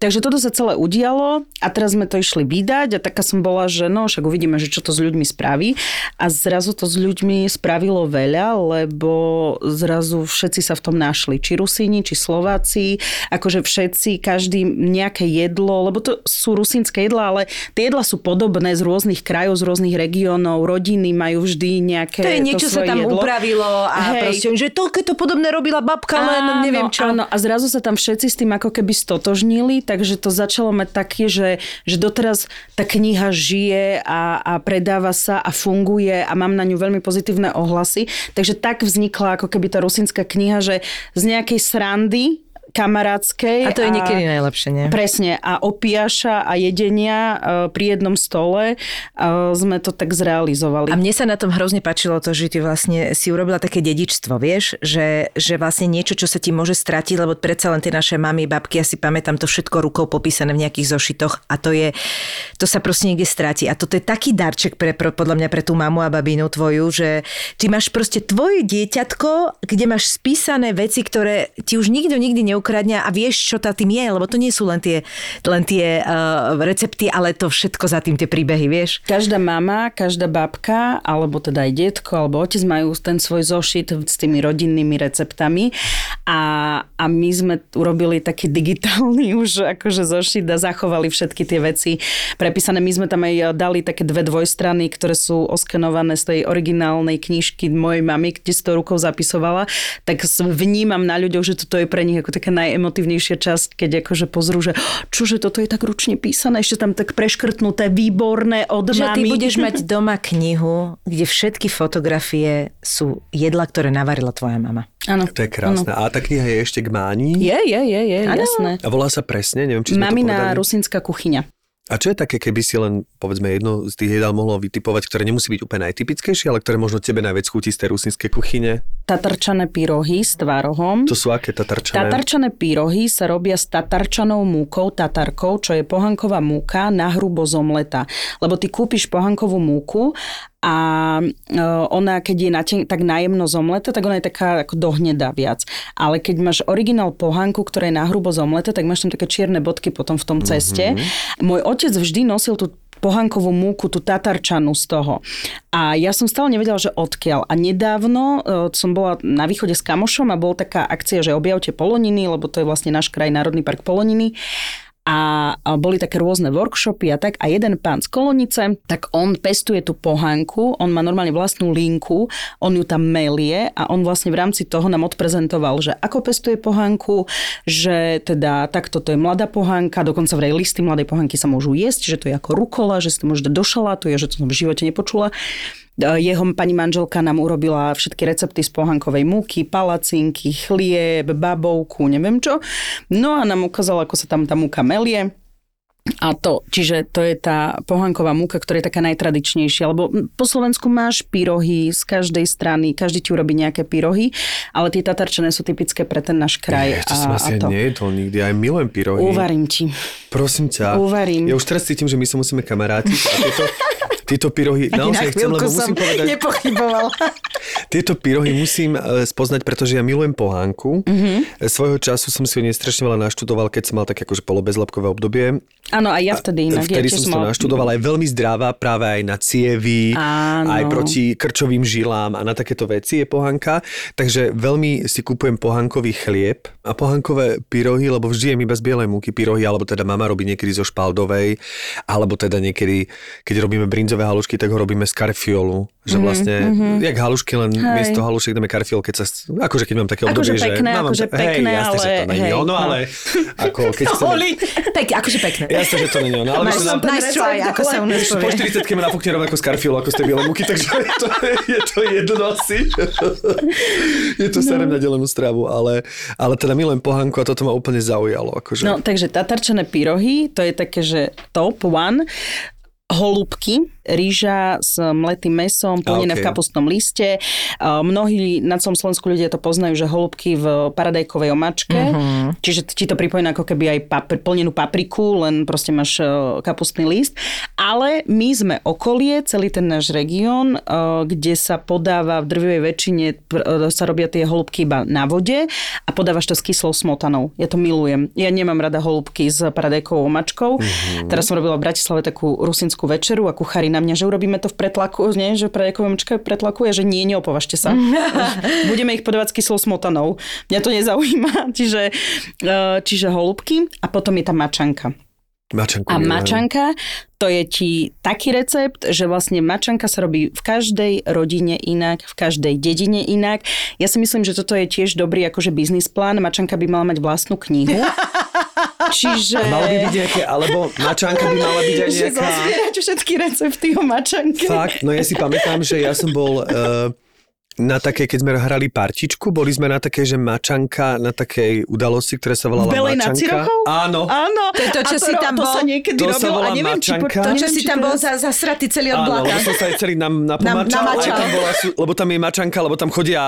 Speaker 6: Takže toto sa celé udialo a teraz sme to išli vydať a taká som bola, že no však uvidíme, že čo to s ľuďmi spraví. A zrazu to s ľuďmi spravilo veľa, lebo zrazu všetci sa v tom našli. Či Rusíni, či Slováci, akože všetci, každý nejaké jedlo, lebo to sú rusínske jedlá, ale tie jedlá sú podobné z rôznych krajov, z rôznych regiónov, rodiny majú vždy nejaké
Speaker 5: To je niečo sa
Speaker 6: svoje
Speaker 5: tam
Speaker 6: jedlo.
Speaker 5: upravilo a
Speaker 6: Hej.
Speaker 5: proste, že toľko to podobné robila babka, len neviem čo.
Speaker 6: Áno, a zrazu sa tam všetci s tým ako keby stotožnili, takže to začalo mať také, že, že doteraz tá kniha žije a, a predáva sa a funguje a mám na ňu veľmi pozitívne ohlasy. Takže tak vznikla ako keby tá rusínska kniha, že z nejakej srandy kamarátskej.
Speaker 5: A to je niekedy najlepšie, nie?
Speaker 6: Presne. A opiaša a jedenia e, pri jednom stole e, sme to tak zrealizovali.
Speaker 5: A mne sa na tom hrozne páčilo to, že ty vlastne si urobila také dedičstvo, vieš, že, že vlastne niečo, čo sa ti môže stratiť, lebo predsa len tie naše mamy, babky, ja si pamätám to všetko rukou popísané v nejakých zošitoch a to je, to sa proste niekde stráti. A toto je taký darček pre, podľa mňa pre tú mamu a babinu tvoju, že ty máš proste tvoje dieťatko, kde máš spísané veci, ktoré ti už nikto nikdy neukradne a vieš, čo tá tým je, lebo to nie sú len tie, len tie uh, recepty, ale to všetko za tým tie príbehy, vieš.
Speaker 6: Každá mama, každá babka, alebo teda aj detko, alebo otec majú ten svoj zošit s tými rodinnými receptami a, a my sme urobili taký digitálny už akože zošit a zachovali všetky tie veci prepísané. My sme tam aj dali také dve dvojstrany, ktoré sú oskenované z tej originálnej knižky mojej mamy, kde si to rukou zapisovala, tak vnímam na ľuďoch, že toto je pre nich ako taká najemotívnejšia časť, keď akože pozrú, že čože toto je tak ručne písané, ešte tam tak preškrtnuté, výborné od
Speaker 5: Že ty
Speaker 6: mami.
Speaker 5: budeš mať doma knihu, kde všetky fotografie sú jedla, ktoré navarila tvoja mama.
Speaker 6: Áno.
Speaker 4: To je krásne. A tá kniha je ešte k mání.
Speaker 6: Je, je, je, je,
Speaker 5: Áno.
Speaker 6: jasné.
Speaker 4: A volá sa presne, neviem, či sme to
Speaker 6: Mamina
Speaker 4: povedali.
Speaker 6: rusínska kuchyňa.
Speaker 4: A čo je také, keby si len, povedzme, jedno z tých jedál mohlo vytipovať, ktoré nemusí byť úplne najtypickejšie, ale ktoré možno tebe najviac chutí z tej rusínskej kuchyne?
Speaker 6: Tatarčané pyrohy s tvárohom.
Speaker 4: To sú aké tatarčané?
Speaker 6: Tatarčané pyrohy sa robia s tatarčanou múkou, tatarkou, čo je pohanková múka na hrubo zomleta. Lebo ty kúpiš pohankovú múku a e, ona, keď je na ten, tak najemno zomleta, tak ona je taká ako dohnedá viac. Ale keď máš originál pohanku, ktorá je na hrubo zomleta, tak máš tam také čierne bodky potom v tom ceste. Môj otec vždy nosil tú pohankovú múku, tú tatarčanu z toho. A ja som stále nevedela, že odkiaľ. A nedávno e, som bola na východe s kamošom a bola taká akcia, že objavte Poloniny, lebo to je vlastne náš kraj, Národný park Poloniny. A boli také rôzne workshopy a tak. A jeden pán z Kolonice, tak on pestuje tú pohánku, on má normálne vlastnú linku, on ju tam melie a on vlastne v rámci toho nám odprezentoval, že ako pestuje pohánku, že teda takto to je mladá pohánka, dokonca vraj listy mladej pohánky sa môžu jesť, že to je ako rukola, že si to môže dať do šalátu, ja že to som v živote nepočula. Jeho pani manželka nám urobila všetky recepty z pohankovej múky, palacinky, chlieb, babovku, neviem čo. No a nám ukázala, ako sa tam tá múka melie. A to, čiže to je tá pohanková múka, ktorá je taká najtradičnejšia, lebo po Slovensku máš pyrohy z každej strany, každý ti urobí nejaké pyrohy, ale tie tatarčané sú typické pre ten náš kraj.
Speaker 4: Je, to som asi aj nejedol nikdy, aj milujem pyrohy.
Speaker 6: Uvarím ti.
Speaker 4: Prosím ťa.
Speaker 6: Uvarím.
Speaker 4: Ja už teraz cítim, že my sa musíme kamarátiť a tieto, Tieto pyrohy, naozaj chcem, lebo musím povedať,
Speaker 5: nepochybovala.
Speaker 4: tieto pyrohy musím e, spoznať, pretože ja milujem pohánku.
Speaker 5: Mhm.
Speaker 4: Mm-hmm. Svojho času som si ho nestrašne veľa naštudoval, keď som mal také akože polobezlepkové obdobie.
Speaker 6: Áno, aj ja vtedy inak.
Speaker 4: Vtedy
Speaker 6: ja,
Speaker 4: som si to naštudoval, je veľmi zdravá práve aj na cievy,
Speaker 6: Áno.
Speaker 4: aj proti krčovým žilám a na takéto veci je pohanka. Takže veľmi si kupujem pohankový chlieb a pohankové pyrohy, lebo vždy jem iba z bielej múky pyrohy, alebo teda mama robí niekedy zo špaldovej, alebo teda niekedy, keď robíme brinzové halušky, tak ho robíme z karfiolu. Že vlastne, mm-hmm. jak halušky, len
Speaker 6: Mhm, Hej.
Speaker 4: miesto halušiek dáme karfiol, keď sa, akože keď mám také
Speaker 6: Akože
Speaker 4: obdobie,
Speaker 6: pekné,
Speaker 4: že... mám
Speaker 6: akože pekné,
Speaker 4: hej, jasne, že to
Speaker 6: ale-
Speaker 4: není
Speaker 6: hej,
Speaker 4: ono,
Speaker 6: no.
Speaker 4: ale ako keď chceme...
Speaker 5: Oli. Pek, akože pekné.
Speaker 4: Jasne, že to není ono, ale
Speaker 5: Nice,
Speaker 4: nám-
Speaker 5: nice try, ako sa u nás
Speaker 4: po
Speaker 5: povie.
Speaker 4: 40 ma nafúkne rovnako z karfiolu ako z tej bielej múky, takže je to, je to jedno asi. je to serem na delenú stravu, ale, ale teda milujem pohánku a toto ma úplne zaujalo. Akože.
Speaker 6: No, takže tatarčané pyrohy, to je také, že top one. Holúbky, rýža s mletým mesom, plnené
Speaker 4: ok.
Speaker 6: v kapustnom liste. Mnohí na celom Slovensku ľudia to poznajú, že holúbky v paradajkovej omačke. Mm-hmm. Čiže ti to pripomína ako keby aj papr- plnenú papriku, len proste máš e, kapustný list. Ale my sme okolie, celý ten náš región, e, kde sa podáva v drvivej väčšine, e, sa robia tie holúbky iba na vode a podávaš to s kyslou smotanou. Ja to milujem. Ja nemám rada holúbky s paradajkovou omačkou. Mm-hmm. Teraz som robila v Bratislave takú rusinskú večeru a kuchári na mňa, že urobíme to v pretlaku, nie? že paradajková omačka v pretlaku, ja, že nie, neopovažte sa. Budeme ich podávať s kyslou smotanou. Mňa to nezaujíma. Čiže, e, čiže holúbky a potom je tam mačanka.
Speaker 4: Mačanku
Speaker 6: A mačanka, to je ti taký recept, že vlastne mačanka sa robí v každej rodine inak, v každej dedine inak. Ja si myslím, že toto je tiež dobrý akože biznis plán. Mačanka by mala mať vlastnú knihu. Čiže...
Speaker 4: Malo by byť nejaké, alebo mačanka by mala byť aj
Speaker 6: že
Speaker 4: nejaká...
Speaker 6: zozbierať všetky recepty o mačanke.
Speaker 4: Fakt, no ja si pamätám, že ja som bol uh, na takej, keď sme hrali partičku, boli sme na takej, že mačanka, na takej udalosti, ktorá sa volala
Speaker 6: V Belej
Speaker 4: mačanka. Áno.
Speaker 6: Áno.
Speaker 5: To je to, čo
Speaker 6: a
Speaker 5: si tam
Speaker 6: to
Speaker 5: bol?
Speaker 6: sa niekedy
Speaker 4: To sa
Speaker 6: robilo
Speaker 4: volá
Speaker 6: a neviem, či...
Speaker 4: mačanka.
Speaker 5: To, čo
Speaker 6: neviem,
Speaker 5: si tam
Speaker 6: to
Speaker 5: bol za, zasratý celý od
Speaker 4: Áno,
Speaker 5: blata.
Speaker 4: lebo som sa aj celý nam, napomačal,
Speaker 5: namačal.
Speaker 4: aj tam bola, lebo tam je mačanka, lebo tam chodia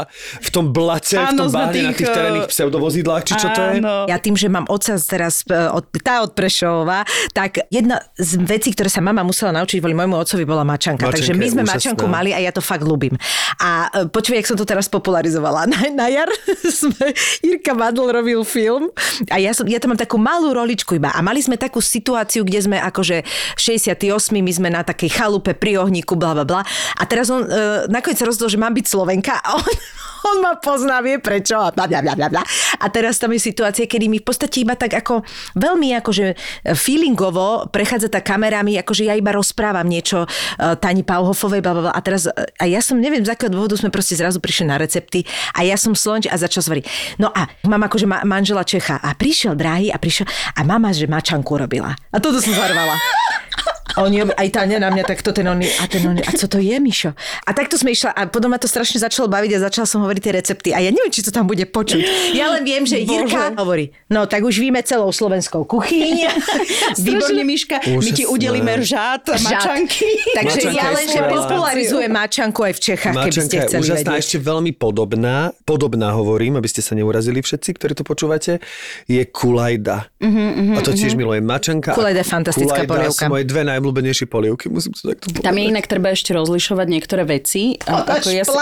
Speaker 4: v tom blate, v
Speaker 6: Áno,
Speaker 4: tom
Speaker 6: na
Speaker 4: bahne na
Speaker 6: tých,
Speaker 4: tých terénnych
Speaker 6: eh,
Speaker 4: pseudovozidlách, či čo to je?
Speaker 6: Áno.
Speaker 5: Ja tým, že mám otca teraz e, od, tá od Prešova, tak jedna z vecí, ktoré sa mama musela naučiť kvôli môjmu otcovi, bola mačanka.
Speaker 4: Mačanka
Speaker 5: Takže my sme mačanku mali a ja to fakt ľúbim. A e, počuj, jak som to teraz popularizovala. Na, na jar sme, Jirka Madl robil film a ja, som, ja tam mám takú malú roličku iba. A mali sme takú situáciu, kde sme akože 68, my sme na takej chalupe pri ohníku, bla bla bla. A teraz on e, nakoniec rozhodol, že mám byť Slovenka a on, on ma pozná, vie prečo a bla, bla, bla, bla. A teraz tam je situácia, kedy mi v podstate iba tak ako veľmi akože feelingovo prechádza tá kamerami, akože ja iba rozprávam niečo uh, Tani Pauhofovej, bla, bla, bla. A teraz, uh, a ja som, neviem, z akého dôvodu sme proste zrazu prišli na recepty a ja som slonč a začal svariť. No a mám akože ma, manžela Čecha a prišiel drahý a prišiel a mama, že mačanku robila. A toto som zarvala. Oni, aj Tania na mňa takto, ten oni, a ten oni, a co to je, Mišo? A takto sme išla a potom ma to strašne začalo baviť a začala som hovoriť tie recepty. A ja neviem, či to tam bude počuť. Ja len viem, že Jirka hovorí, no tak už víme celou slovenskou kuchyň.
Speaker 6: Výborne, Miška. My ti
Speaker 4: Úžasné.
Speaker 6: udelíme žát,
Speaker 5: Žát.
Speaker 6: mačanky.
Speaker 5: Takže
Speaker 4: Mačanka
Speaker 5: ja len, že popularizujem mačanku aj v Čechách, keby ste
Speaker 4: Mačanka je
Speaker 5: chceli
Speaker 4: úžasná,
Speaker 5: vedieť.
Speaker 4: ešte veľmi podobná, podobná hovorím, aby ste sa neurazili všetci, ktorí to počúvate, je kulajda. Uh-huh, uh-huh, a to tiež milujem. Mačanka
Speaker 5: Kulajda je fantastická polievka.
Speaker 4: moje dve najobľúbenejšie polievky, musím to takto povedať.
Speaker 6: Tam je inak treba ešte rozlišovať niektoré veci. A ako ja si...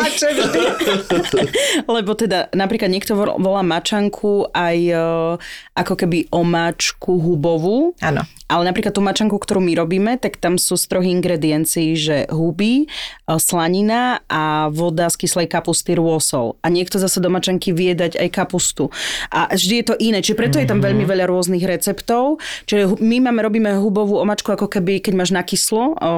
Speaker 6: Lebo teda napríklad niekto vol- volá mačanku aj e, ako keby omáčku hubovú.
Speaker 5: Áno.
Speaker 6: Ale napríklad tú mačanku, ktorú my robíme, tak tam sú z troch ingrediencií, že huby, e, slanina a voda z kyslej kapusty rôsol. A niekto zase do mačanky vie dať aj kapustu. A vždy je to iné, čiže preto je tam veľmi veľa rôznych receptov. Čiže my máme, robíme hubovú omačku, ako keby, keď máš nakyslo. O,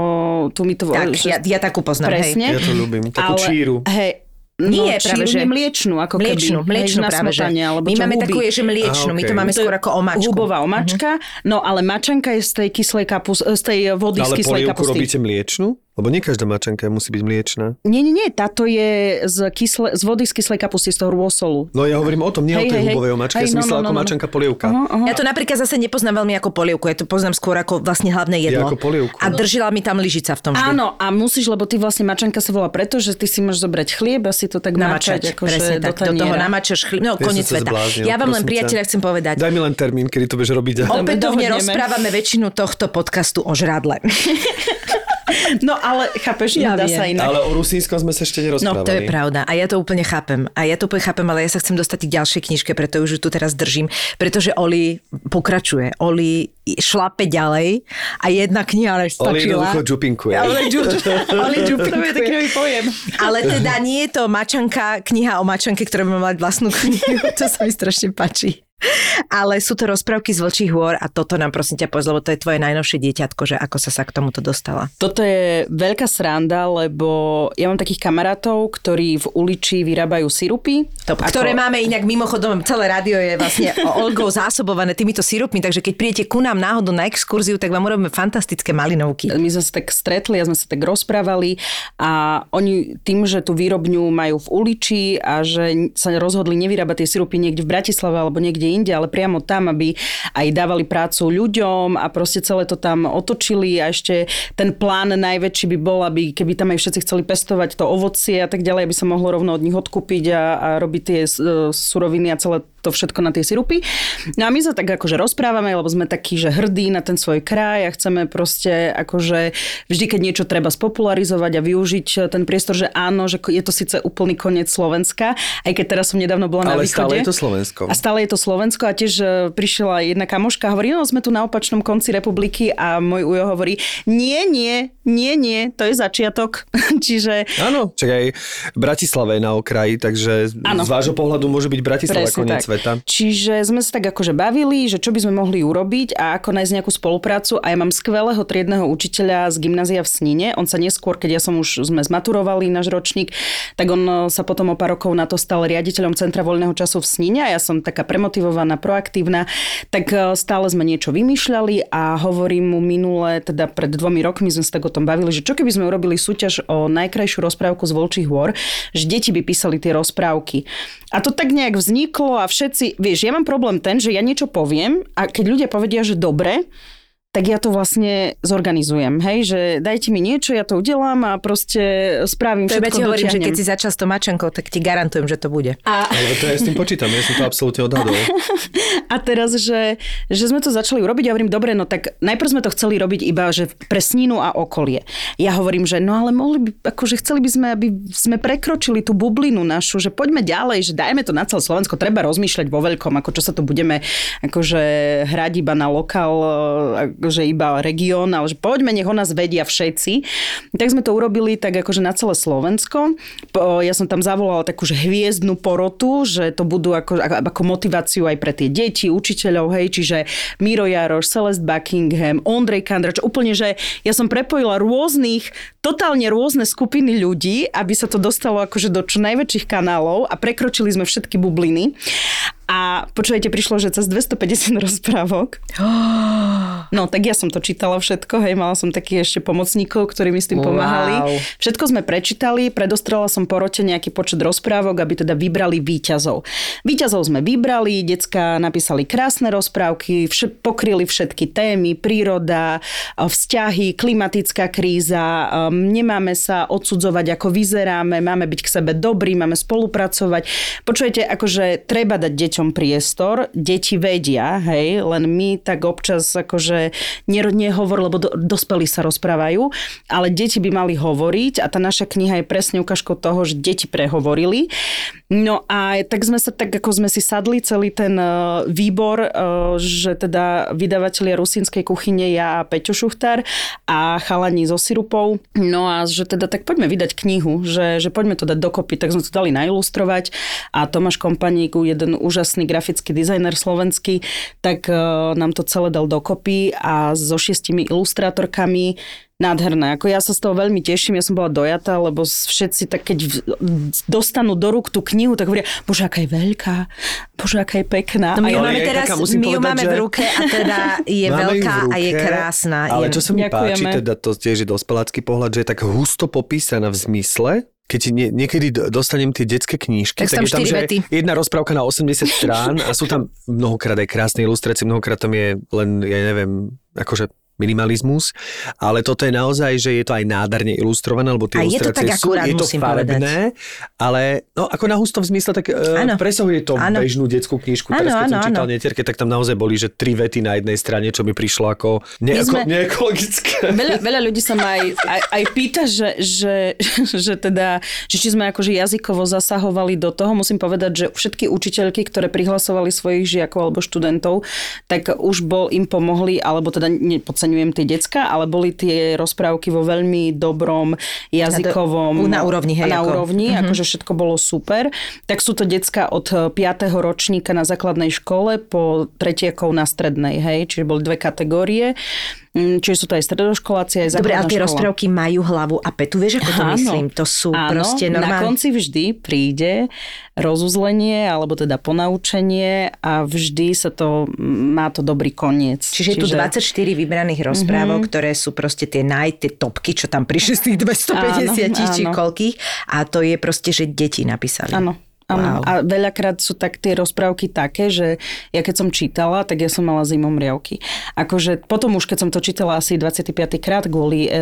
Speaker 6: tu mi to
Speaker 5: Tak,
Speaker 6: že-
Speaker 5: ja, ja takú poznám, hej.
Speaker 6: Presne.
Speaker 4: Ja to ľúbim, takú
Speaker 6: Ale-
Speaker 4: číru.
Speaker 6: Hej,
Speaker 5: Nie,
Speaker 6: no,
Speaker 5: práve, že-
Speaker 6: mliečnú, ako
Speaker 5: Mliečnú,
Speaker 6: keby.
Speaker 5: mliečnú práve, že.
Speaker 6: smotanie, alebo
Speaker 5: My
Speaker 6: čo,
Speaker 5: máme
Speaker 6: huby.
Speaker 5: takú, je, že mliečnú,
Speaker 4: Á,
Speaker 5: my to máme
Speaker 6: To
Speaker 5: skôr ako omačku.
Speaker 6: Hubová omačka, no ale mačanka je z tej kyslej kapus, z tej vody z
Speaker 4: Ale
Speaker 6: kyslej
Speaker 4: polievku
Speaker 6: kapusty.
Speaker 4: robíte mliečnú? Lebo nie každá mačanka musí byť mliečná.
Speaker 6: Nie, nie, nie, táto je z, kysle, z vody z kyslej kapusty, z toho rôsolu.
Speaker 4: No ja hovorím o tom, nie o
Speaker 6: Hej,
Speaker 4: tej
Speaker 6: hej,
Speaker 4: hubovej omačke, ja
Speaker 6: Hej,
Speaker 4: som
Speaker 6: no,
Speaker 4: myslel
Speaker 6: no,
Speaker 4: ako
Speaker 6: no, no.
Speaker 4: mačanka polievka.
Speaker 6: Aha, aha.
Speaker 5: Ja to napríklad zase nepoznám veľmi ako polievku, ja to poznám skôr ako vlastne hlavné jedlo.
Speaker 4: ako polievku.
Speaker 5: A držila mi tam lyžica v tom vždy.
Speaker 6: Áno, a musíš, lebo ty vlastne mačanka sa volá preto, že ty si môžeš zobrať chlieb a si to tak
Speaker 5: Namačať,
Speaker 6: mačať, akože
Speaker 5: presne
Speaker 6: do
Speaker 5: tak, do toho
Speaker 6: taniera.
Speaker 5: namačaš chlieb, no
Speaker 4: Ja
Speaker 5: koniec sveta. Ja vám len priateľa chcem povedať.
Speaker 4: Daj mi len termín, kedy to budeš robiť.
Speaker 5: Opätovne rozprávame väčšinu tohto podcastu o žradle.
Speaker 6: No ale chápeš,
Speaker 5: Ja
Speaker 6: nedá sa inak.
Speaker 4: Ale o Rusínskom sme sa ešte nerozprávali.
Speaker 5: No, to je pravda. A ja to úplne chápem. A ja to úplne chápem, ale ja sa chcem dostať k ďalšej knižke, preto už ju tu teraz držím. Pretože Oli pokračuje. Oli šlape ďalej a jedna kniha
Speaker 4: Oli
Speaker 5: nestačila.
Speaker 4: jednoducho džupinkuje.
Speaker 5: Ale džu- Oli
Speaker 6: To je taký nový pojem.
Speaker 5: Ale teda nie je to mačanka, kniha o mačanke, ktorá má mať vlastnú knihu. To sa mi strašne páči. Ale sú to rozprávky z vlčích hôr a toto nám prosím ťa povedz, lebo to je tvoje najnovšie dieťatko, že ako sa sa k tomuto dostala.
Speaker 6: Toto je veľká sranda, lebo ja mám takých kamarátov, ktorí v uliči vyrábajú sirupy.
Speaker 5: To, ktoré máme inak mimochodom, celé rádio je vlastne Olgou zásobované týmito sirupmi, takže keď prídete ku nám náhodou na exkurziu, tak vám urobíme fantastické malinovky.
Speaker 6: My sme sa tak stretli a sme sa tak rozprávali a oni tým, že tú výrobňu majú v uliči a že sa rozhodli nevyrábať tie sirupy niekde v Bratislave alebo niekde inde, ale priamo tam, aby aj dávali prácu ľuďom a proste celé to tam otočili a ešte ten plán najväčší by bol, aby keby tam aj všetci chceli pestovať to ovocie a tak ďalej, aby sa mohlo rovno od nich odkúpiť a, a robiť tie e, suroviny a celé to všetko na tie sirupy. No a my sa tak akože rozprávame, lebo sme takí, že hrdí na ten svoj kraj a chceme proste akože vždy, keď niečo treba spopularizovať a využiť ten priestor, že áno, že je to síce úplný koniec Slovenska, aj keď teraz som nedávno bola na
Speaker 4: Ale
Speaker 6: východe.
Speaker 4: stále je to Slovensko.
Speaker 6: A stále je to Slovensko a tiež e, prišla jedna kamoška a hovorí, no sme tu na opačnom konci republiky a môj ujo hovorí, nie, nie, nie, nie, to je začiatok. Čiže
Speaker 4: Áno, čakaj, Bratislava je na okraji, takže
Speaker 6: Áno.
Speaker 4: z vášho pohľadu môže byť Bratislava
Speaker 6: Presne
Speaker 4: koniec
Speaker 6: tak.
Speaker 4: sveta.
Speaker 6: Čiže sme sa tak akože bavili, že čo by sme mohli urobiť a ako nájsť nejakú spoluprácu. A ja mám skvelého triedneho učiteľa z gymnázia v Snine. On sa neskôr, keď ja som už sme zmaturovali náš ročník, tak on e, sa potom o pár rokov na to stal riaditeľom Centra voľného času v Snine a ja som taká premotivovaná, proaktívna. Tak e, stále sme niečo vymýšľali a hovorím mu minule, teda pred dvomi rokmi sme sa tak o tom bavili, že čo keby sme urobili súťaž o najkrajšiu rozprávku z Volčích hôr, že deti by písali tie rozprávky. A to tak nejak vzniklo a všetci, vieš, ja mám problém ten, že ja niečo poviem a keď ľudia povedia, že dobre, tak ja to vlastne zorganizujem, hej, že dajte mi niečo, ja to udelám a proste spravím
Speaker 5: To
Speaker 6: všetko,
Speaker 5: ti hovorím, že keď si začal s tou mačankou, tak ti garantujem, že to bude.
Speaker 6: A,
Speaker 4: Ale to ja s tým počítam, ja som to absolútne odhadol.
Speaker 6: a teraz, že, že sme to začali robiť, ja hovorím, dobre, no tak najprv sme to chceli robiť iba, že pre Sninu a okolie. Ja hovorím, že no ale mohli by, akože chceli by sme, aby sme prekročili tú bublinu našu, že poďme ďalej, že dajme to na celé Slovensko, treba rozmýšľať vo veľkom, ako čo sa tu budeme akože hrať iba na lokál, akože iba región, ale že poďme, nech o nás vedia všetci. Tak sme to urobili tak akože na celé Slovensko. Ja som tam zavolala takú hviezdnu porotu, že to budú ako, ako, motiváciu aj pre tie deti, učiteľov, hej, čiže Miro Jaroš, Celeste Buckingham, Ondrej Kandrač, úplne, že ja som prepojila rôznych, totálne rôzne skupiny ľudí, aby sa to dostalo akože do čo najväčších kanálov a prekročili sme všetky bubliny. A počujete, prišlo, že cez 250 rozprávok. No, tak ja som to čítala všetko, hej, mala som takých ešte pomocníkov, ktorí mi s tým pomáhali.
Speaker 5: Wow.
Speaker 6: Všetko sme prečítali, predostrela som porote nejaký počet rozprávok, aby teda vybrali výťazov. Výťazov sme vybrali, decka napísali krásne rozprávky, vš- pokryli všetky témy, príroda, vzťahy, klimatická kríza, nemáme sa odsudzovať, ako vyzeráme, máme byť k sebe dobrí, máme spolupracovať. Počujete, akože treba dať deťom priestor, deti vedia, hej, len my tak občas akože ne- nehovor, lebo do, dospelí sa rozprávajú, ale deti by mali hovoriť a tá naša kniha je presne ukážkou toho, že deti prehovorili. No a tak sme sa tak, ako sme si sadli celý ten uh, výbor, uh, že teda vydavatelia rusínskej kuchyne, ja a Peťo Šuchtár a chalani zo sirupov. No a že teda tak poďme vydať knihu, že, že poďme to dať dokopy, tak sme to dali nailustrovať a Tomáš Kompaník, jeden úžasný grafický dizajner slovenský, tak uh, nám to celé dal dokopy a so šiestimi ilustrátorkami Nádherné. Ako ja sa z toho veľmi teším, ja som bola dojatá, lebo všetci tak keď v- dostanú do rúk tú knihu, tak hovoria, bože, aká je veľká, bože, aká je pekná.
Speaker 5: No my
Speaker 6: A
Speaker 5: ju máme
Speaker 4: je
Speaker 5: teraz, my ju
Speaker 4: povedať,
Speaker 5: máme
Speaker 4: že-
Speaker 5: v ruke a teda je
Speaker 4: Máme
Speaker 5: veľká a je
Speaker 4: ruke,
Speaker 5: krásna.
Speaker 4: Ale
Speaker 5: je...
Speaker 4: čo sa mi páči,
Speaker 6: Ďakujeme.
Speaker 4: teda to tiež je dospelácky pohľad, že je tak husto popísaná v zmysle, keď nie, niekedy do- dostanem tie detské knížky,
Speaker 5: Tak tam
Speaker 4: je tam, že
Speaker 5: vety.
Speaker 4: jedna rozprávka na 80 strán a sú tam mnohokrát aj krásne ilustrácie, mnohokrát tam je len, ja neviem, akože minimalizmus, ale toto je naozaj, že je to aj nádherne ilustrované, lebo tie
Speaker 5: A je to
Speaker 4: ilustrácie
Speaker 5: tak
Speaker 4: sú,
Speaker 5: akurát,
Speaker 4: je to farebné, ale no ako na husto v zmysle, tak
Speaker 5: Áno.
Speaker 4: uh, presahuje to
Speaker 5: Áno.
Speaker 4: bežnú detskú knižku.
Speaker 5: Áno,
Speaker 4: Teraz keď som
Speaker 5: áno,
Speaker 4: čítal netierke, tak tam naozaj boli, že tri vety na jednej strane, čo mi prišlo ako neeko,
Speaker 6: sme-
Speaker 4: neekologické.
Speaker 6: Veľa, veľa ľudí sa ma aj, aj, aj pýta, že, že, že teda, že či sme akože jazykovo zasahovali do toho. Musím povedať, že všetky učiteľky, ktoré prihlasovali svojich žiakov alebo študentov, tak už bol im pomohli, alebo teda nepodceňujem tie decka, ale boli tie rozprávky vo veľmi dobrom jazykovom...
Speaker 5: Na úrovni, hej,
Speaker 6: Na
Speaker 5: ako-
Speaker 6: úrovni,
Speaker 5: Mhm.
Speaker 6: akože všetko bolo super. Tak sú to decka od 5. ročníka na základnej škole po tretiakov na strednej, hej, čiže boli dve kategórie. Mm, Čiže sú to aj stredoškoláci, aj
Speaker 5: Dobre, ale tie
Speaker 6: škola.
Speaker 5: rozprávky majú hlavu a petu, vieš, ako to
Speaker 6: Áno.
Speaker 5: myslím? To sú
Speaker 6: Áno,
Speaker 5: proste
Speaker 6: Na
Speaker 5: normálne...
Speaker 6: konci vždy príde rozuzlenie, alebo teda ponaučenie a vždy sa to, má to dobrý koniec.
Speaker 5: Čiže je tu 24 vybraných rozprávok, mm-hmm. ktoré sú proste tie naj, tie topky, čo tam prišli z tých 250
Speaker 6: Áno,
Speaker 5: či
Speaker 6: áno.
Speaker 5: koľkých. A to je proste, že deti napísali.
Speaker 6: Áno.
Speaker 5: Wow.
Speaker 6: A veľakrát sú tak tie rozprávky také, že ja keď som čítala, tak ja som mala zimom riavky. Akože potom už keď som to čítala asi 25. krát kvôli e, e,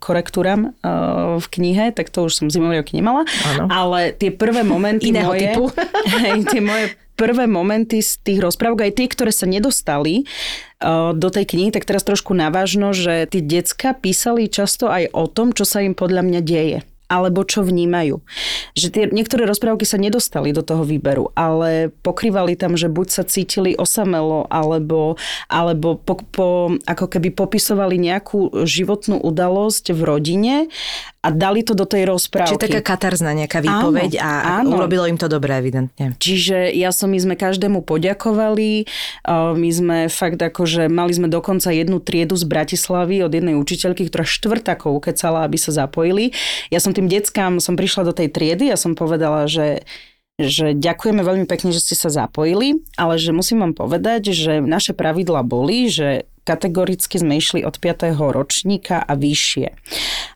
Speaker 6: korektúram e, v knihe, tak to už som zimom riavky nemala.
Speaker 5: Áno.
Speaker 6: Ale tie prvé momenty
Speaker 5: Iného
Speaker 6: moje,
Speaker 5: typu.
Speaker 6: hej, tie moje prvé momenty z tých rozprávok, aj tie, ktoré sa nedostali uh, do tej knihy, tak teraz trošku navážno, že tí decka písali často aj o tom, čo sa im podľa mňa deje alebo čo vnímajú. Že tie niektoré rozprávky sa nedostali do toho výberu, ale pokrývali tam, že buď sa cítili osamelo, alebo, alebo po, po, ako keby popisovali nejakú životnú udalosť v rodine a dali to do tej rozprávky.
Speaker 5: Čiže taká katarzna nejaká výpoveď
Speaker 6: Áno,
Speaker 5: a
Speaker 6: áno.
Speaker 5: urobilo im to dobre, evidentne.
Speaker 6: Čiže ja som, my sme každému poďakovali, my sme fakt akože, mali sme dokonca jednu triedu z Bratislavy od jednej učiteľky, ktorá štvrtakou kecala, aby sa zapojili. Ja som tým deckám, som prišla do tej triedy a som povedala, že že ďakujeme veľmi pekne, že ste sa zapojili, ale že musím vám povedať, že naše pravidla boli, že kategoricky sme išli od 5. ročníka a vyššie.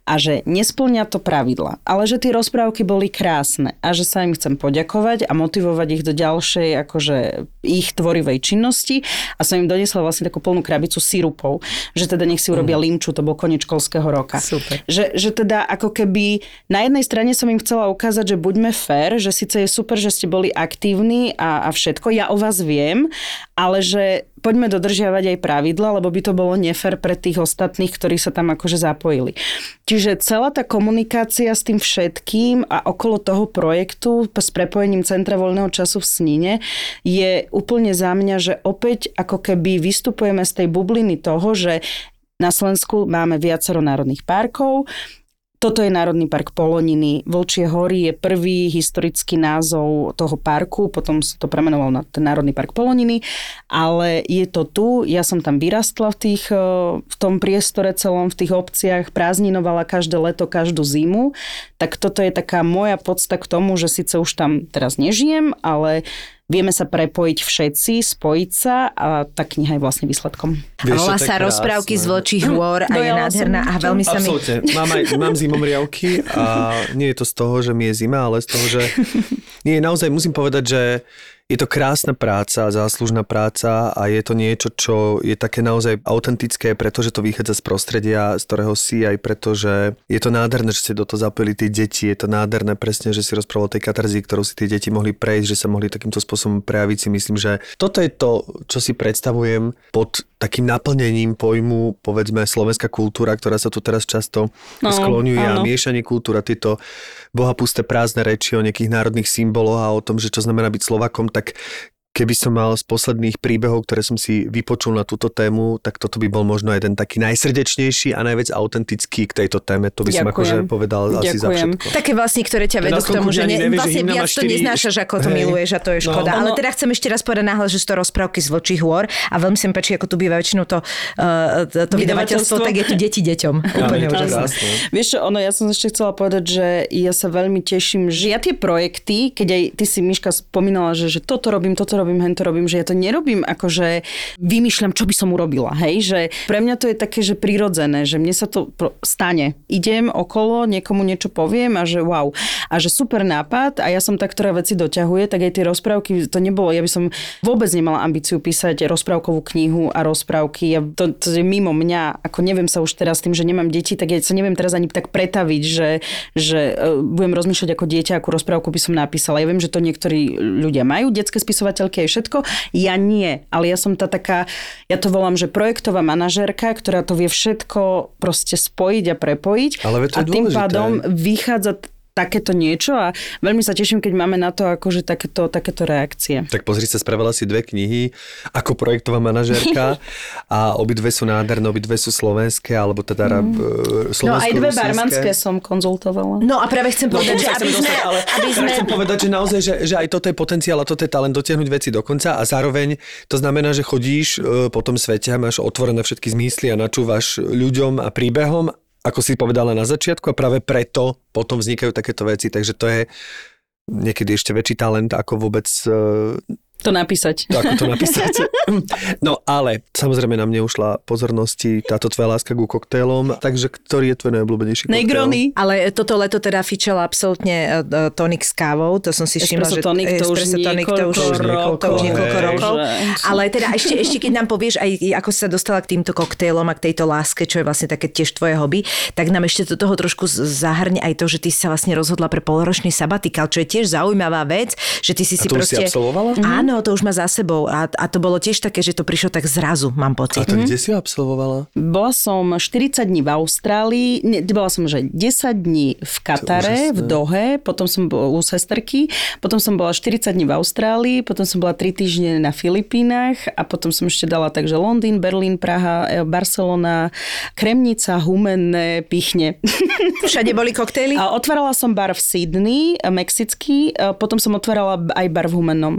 Speaker 6: A že nesplňa to pravidla, ale že tie rozprávky boli krásne a že sa im chcem poďakovať a motivovať ich do ďalšej akože ich tvorivej činnosti a som im doniesla vlastne takú plnú krabicu sirupov, že teda nech si urobia limču, to bol koniec školského roka.
Speaker 5: Super.
Speaker 6: Že, že teda ako keby na jednej strane som im chcela ukázať, že buďme fair, že síce je super, že ste boli aktívni a, a všetko, ja o vás viem, ale že poďme dodržiavať aj pravidla, lebo by to bolo nefér pre tých ostatných, ktorí sa tam akože zapojili. Čiže celá tá komunikácia s tým všetkým a okolo toho projektu s prepojením Centra voľného času v Snine je úplne za mňa, že opäť ako keby vystupujeme z tej bubliny toho, že na Slovensku máme viacero národných parkov, toto je Národný park Poloniny. Vlčie hory je prvý historický názov toho parku, potom sa to premenoval na ten Národný park Poloniny, ale je to tu, ja som tam vyrastla v, tých, eh, v tom priestore celom, v tých obciach, prázdninovala každé leto, každú zimu, tak toto je taká moja podsta k tomu, že síce už tam teraz nežijem, ale vieme sa prepojiť všetci, spojiť sa a tá kniha je vlastne výsledkom.
Speaker 5: A volá sa Rozprávky z vlčích hôr a je nádherná a veľmi sa mi...
Speaker 4: Mám, aj, mám zimomriavky a nie je to z toho, že mi je zima, ale z toho, že... Nie, naozaj musím povedať, že je to krásna práca, záslužná práca a je to niečo, čo je také naozaj autentické, pretože to vychádza z prostredia, z ktorého si, aj preto, že je to nádherné, že ste do toho zapojili tie deti, je to nádherné presne, že si rozprával o tej katarzii, ktorou si tie deti mohli prejsť, že sa mohli takýmto spôsobom prejaviť. Si myslím, že toto je to, čo si predstavujem pod takým naplnením pojmu, povedzme, slovenská kultúra, ktorá sa tu teraz často
Speaker 6: No,
Speaker 4: skloňuje a miešanie kultúra, tieto bohapusté prázdne reči o nejakých národných symboloch a o tom, že čo znamená byť Slovakom, tak keby som mal z posledných príbehov, ktoré som si vypočul na túto tému, tak toto by bol možno jeden taký najsrdečnejší a najviac autentický k tejto téme. To by som
Speaker 6: Ďakujem.
Speaker 4: akože povedal asi za
Speaker 6: Ďakujem.
Speaker 4: všetko.
Speaker 5: Také vlastne, ktoré ťa
Speaker 4: To
Speaker 5: vedú k tomu, že ne,
Speaker 4: nevie, že
Speaker 5: vlastne
Speaker 4: má
Speaker 5: viac to
Speaker 4: štyri-
Speaker 5: neznášaš, ako to
Speaker 4: Hej.
Speaker 5: miluješ a to je
Speaker 4: No.
Speaker 5: škoda. Ale
Speaker 6: Ono-
Speaker 5: teda chcem ešte raz povedať náhle, že sú to rozprávky z vlčích hôr a veľmi sa mi páči, ako tu býva väčšinou to, uh, to, to vydavateľstvo, tak je tu deti deťom. Úplne
Speaker 4: to
Speaker 5: úžasné.
Speaker 6: Vieš čo, ono, ja som ešte chcela povedať, že ja sa veľmi teším, že ja tie projekty, keď aj ty si, Miška, spomínala, že, že toto robím, toto robím, robím, hento robím, že ja to nerobím ako, že vymýšľam, čo by som urobila, hej, že pre mňa to je také, že prirodzené, že mne sa to stane. Idem okolo, niekomu niečo poviem a že wow. A že super nápad a ja som tá, ktorá veci doťahuje, tak aj tie rozprávky, to nebolo, ja by som vôbec nemala ambíciu písať rozprávkovú knihu a rozprávky, ja, to, to je mimo mňa, ako neviem sa už teraz tým, že nemám deti, tak ja sa neviem teraz ani tak pretaviť, že, že uh, budem rozmýšľať ako dieťa, akú rozprávku by som napísala. Ja viem, že to niektorí ľudia majú, detské spisovateľky aj všetko, ja nie, ale ja som tá taká, ja to volám, že projektová manažérka, ktorá to vie všetko proste spojiť a prepojiť.
Speaker 4: Ale
Speaker 6: a tým
Speaker 4: dôležité.
Speaker 6: pádom vychádza takéto niečo a veľmi sa teším, keď máme na to akože takéto, takéto reakcie.
Speaker 4: Tak pozri sa, spravila si dve knihy ako projektová manažérka a obidve sú nádherné, obidve sú slovenské, alebo teda mm.
Speaker 6: No aj dve barmanské som konzultovala.
Speaker 5: No a práve chcem
Speaker 4: No,
Speaker 5: povedať, že aby
Speaker 4: chcem
Speaker 5: sme,
Speaker 4: dostať, ale
Speaker 5: aby sme,
Speaker 4: chcem povedať, že naozaj, že, že aj toto je potenciál a toto je talent dotiahnuť veci do konca a zároveň to znamená, že chodíš e, po tom svete a máš otvorené všetky zmysly a načúvaš ľuďom a príbehom, ako si povedala na začiatku a práve preto potom vznikajú takéto veci, takže to je niekedy ešte väčší talent, ako vôbec e,
Speaker 6: To napísať.
Speaker 4: ako to napísať. No ale samozrejme na mne ušla pozornosti táto tvoja láska ku koktélom, takže ktorý je tvoj najobľúbenejší koktél?
Speaker 6: Negrony.
Speaker 5: ale toto leto teda fičala absolútne uh, tonik s kávou, to som si všimla, že
Speaker 6: tonic, to už
Speaker 5: tonic, to už,
Speaker 6: niekoľko
Speaker 5: to už niekoľko
Speaker 4: rokov.
Speaker 5: Ale teda ešte, ešte keď nám povieš aj, ako sa dostala k týmto koktélom a k tejto láske, čo je vlastne také tiež tvoje hobby, tak nám ešte do toho trošku zahrne aj to, že ty si sa vlastne rozhodla pre poloročný sabatikál, čo je tiež zaujímavá vec, že ty si
Speaker 4: A
Speaker 5: si
Speaker 4: to už si
Speaker 5: proste...
Speaker 4: absolvovala?
Speaker 5: Áno, to už má za sebou a, a to bolo tiež také, že to prišlo tak zrazu, mám
Speaker 4: A
Speaker 5: pocit.
Speaker 4: to kde si absolvovala?
Speaker 6: Bola som 40 dní v Austrálii, ne, bola som, že 10 dní v Katare, v Dohe, potom som bola u sesterky, potom som bola 40 dní v Austrálii, potom som bola 3 týždne na Filipínach a potom som ešte dala takže Londýn, Berlín, Praha, e, Barcelona, Kremnica, Humenné, Pichne.
Speaker 5: Všade boli koktély?
Speaker 6: A otvárala som bar v Sydney, e, mexický, e, potom som otvárala aj bar v Humennom.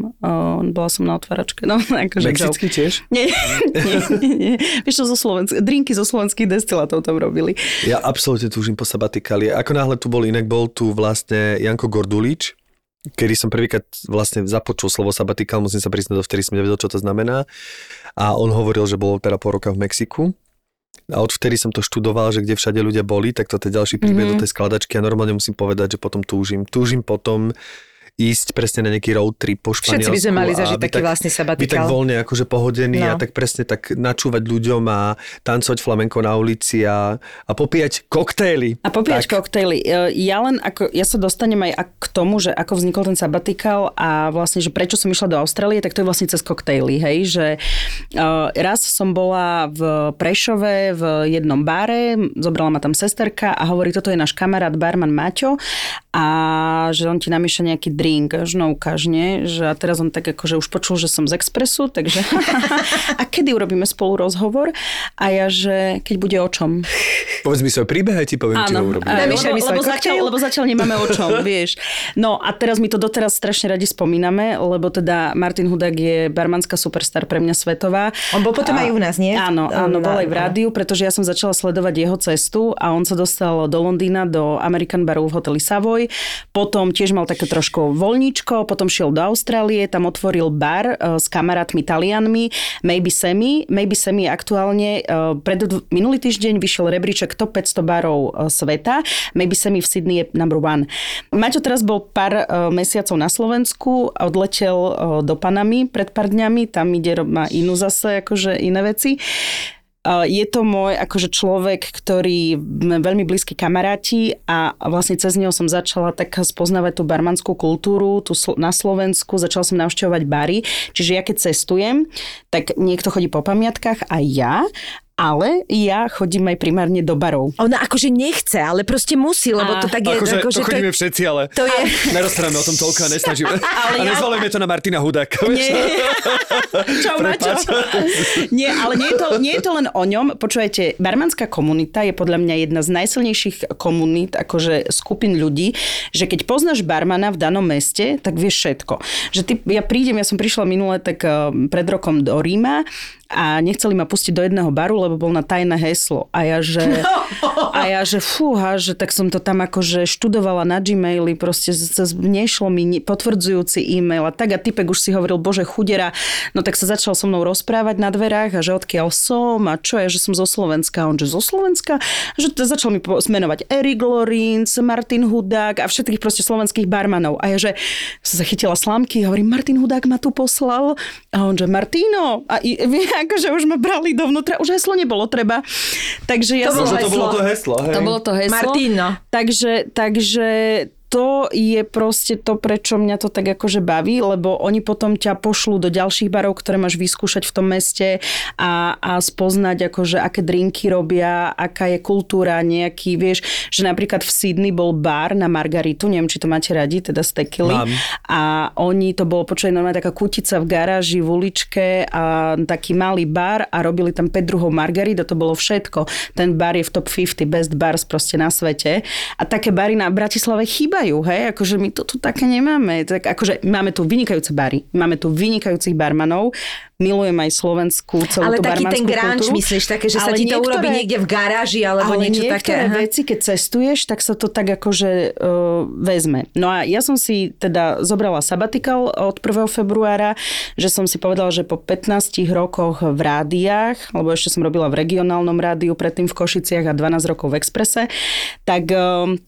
Speaker 6: E, Bola som na otváračke. No, akože
Speaker 4: Mexický
Speaker 6: joke.
Speaker 4: tiež?
Speaker 6: Nie, nie, nie, nie. Vieš čo, zo Slovensk- drinky zo slovenských destilátov tam robili.
Speaker 4: Ja absolútne túžim po sabatikali. Ako náhle tu bol inak, bol tu vlastne Janko Gordulič, kedy som prvýkrát vlastne započul slovo sabatikal, musím sa priznať, vtedy som nevedel, čo to znamená. A on hovoril, že bol teda po roka v Mexiku. A odvtedy som to študoval, že kde všade ľudia boli, tak toto je ďalší príbeh
Speaker 6: Mhm.
Speaker 4: mm-hmm. do tej skladačky a normálne musím povedať, že potom túžim. Túžim potom ísť presne na nejaký road trip po Španielsku.
Speaker 5: Všetci by sme mali zažiť taký vlastný
Speaker 4: byť tak
Speaker 5: sabatikál.
Speaker 4: voľne akože pohodený
Speaker 5: No.
Speaker 4: a tak presne tak načúvať ľuďom a tancovať flamenko na ulici a, a popíjať koktély.
Speaker 6: A popíjač
Speaker 4: Tak.
Speaker 6: koktejly. E, Ja len ako, ja sa dostanem aj k tomu, že ako vznikol ten sabatikál a vlastne, že prečo som išla do Austrálie, tak to je vlastne cez koktejly, hej, že uh, raz som bola v Prešove v jednom bare, zobrala ma tam sesterka a hovorí, toto je náš kamarát barman Maťo a že on ti namieša nejaký drink, že no ukáž, nie? Že a teraz on tak akože už počul, že som z Expressu, takže a kedy urobíme spolu rozhovor? A ja, že keď bude o čom?
Speaker 4: Povedz mi svoj príbeh a ti poviem, či ho urobím.
Speaker 6: Áno, lebo, lebo, zatiaľ,
Speaker 5: koktail.
Speaker 6: lebo zatiaľ nemáme o čom, vieš. No a teraz my to doteraz strašne radi spomíname, lebo teda Martin Hudák je barmanská superstar pre mňa svetová.
Speaker 5: On bol potom
Speaker 6: A-
Speaker 5: aj u nás, nie?
Speaker 6: Áno, áno, bol aj v rádiu, pretože ja som začala sledovať jeho cestu a on sa dostal do Londýna, do American Baru v hoteli Savoy. Potom tiež mal také trošku voľníčko, potom šiel do Austrálie, tam otvoril bar eh, s kamarátmi Talianmi, Maybe Semi. Maybe Semi aktuálne, eh, pred, minulý týždeň vyšiel rebríček top 500 barov eh, sveta. Maybe Semi v Sydney je number one. Maťo teraz bol pár mesiacov na Slovensku, odletel do Panamy pred pár dňami, tam ide, má inú zase, akože iné veci. Je to môj akože človek, ktorý veľmi blízky kamaráti a vlastne cez neho som začala tak spoznávať tú barmanskú kultúru tu na Slovensku, začala som navštevovať bary, čiže ja keď cestujem, tak niekto chodí po pamiatkách aj ja, ale ja chodím aj primárne do barov.
Speaker 5: Ona akože nechce, ale proste musí, lebo to tak je...
Speaker 4: Akože,
Speaker 5: akože
Speaker 4: to chodíme všetci, ale
Speaker 5: to je...
Speaker 4: nerozprávame o tom toľko a nesnažíme. Ale a
Speaker 6: ja-
Speaker 4: nezvalujeme to na Martina Hudáka. vieš?
Speaker 6: Nie. Čau, Maťo. Nie, ale nie je, to, nie je to len o ňom. Počúvajte, barmanská komunita je podľa mňa jedna z najsilnejších komunít, akože skupín ľudí, že keď poznáš barmana v danom meste, tak vieš všetko. Že ty, ja prídem, ja som prišla minule tak eh, pred rokom do Ríma a nechceli ma pustiť do jedného baru, lebo bol na tajné heslo. A ja, že, a ja, že fúha, že tak som to tam akože študovala na Gmaili, proste cez- nešlo mi potvrdzujúci e-mail a tak a typek už si hovoril, bože chudera, no tak sa začal so mnou rozprávať na dverách a že odkiaľ som a čo je, že som zo Slovenska. A on, že zo Slovenska? Že to začal mi smenovať Erik Lorenz, Martin Hudák a všetkých proste slovenských barmanov. A ja, že som sa chytila slamky a hovorím, Martin Hudák ma tu poslal. A on, že Martino. A i- akože už ma brali dovnútra. Už heslo nebolo treba. Takže ja
Speaker 5: To
Speaker 6: som...
Speaker 5: bolo
Speaker 4: to bolo to heslo, hej?
Speaker 6: To bolo to heslo.
Speaker 5: Martino.
Speaker 6: Takže, takže to je proste to, prečo mňa to tak akože baví, lebo oni potom ťa pošlú do ďalších barov, ktoré máš vyskúšať v tom meste a, a spoznať akože aké drinky robia, aká je kultúra, nejaký, vieš, že napríklad v Sydney bol bar na Margaritu, neviem, či to máte radi, teda z tequily.
Speaker 4: Mám.
Speaker 6: A oni, to bolo počuť normálne taká kutica v garáži, v uličke a taký malý bar a robili tam 5 druhov margarit a to bolo všetko. Ten bar je v top 50 best bars proste na svete. A také bary na Bratislave chýbajú, hej, akože my to tu také nemáme. Tak akože máme tu vynikajúce bary, máme tu vynikajúcich barmanov, milujem aj slovenskú celú
Speaker 5: Ale
Speaker 6: tú
Speaker 5: taký ten grunge,
Speaker 6: kultúru.
Speaker 5: myslíš, také, že sa
Speaker 6: Ale
Speaker 5: ti to urobí
Speaker 6: niektoré-
Speaker 5: niekde v garáži alebo
Speaker 6: ale
Speaker 5: niečo
Speaker 6: niektoré
Speaker 5: také. aha.
Speaker 6: veci, keď cestuješ, tak sa to tak akože uh, vezme. No a ja som si teda zobrala sabatikal od 1. februára, že som si povedala, že po 15 rokoch v rádiách, lebo ešte som robila v regionálnom rádiu, predtým v Košiciach a 12 rokov v Exprese, tak um,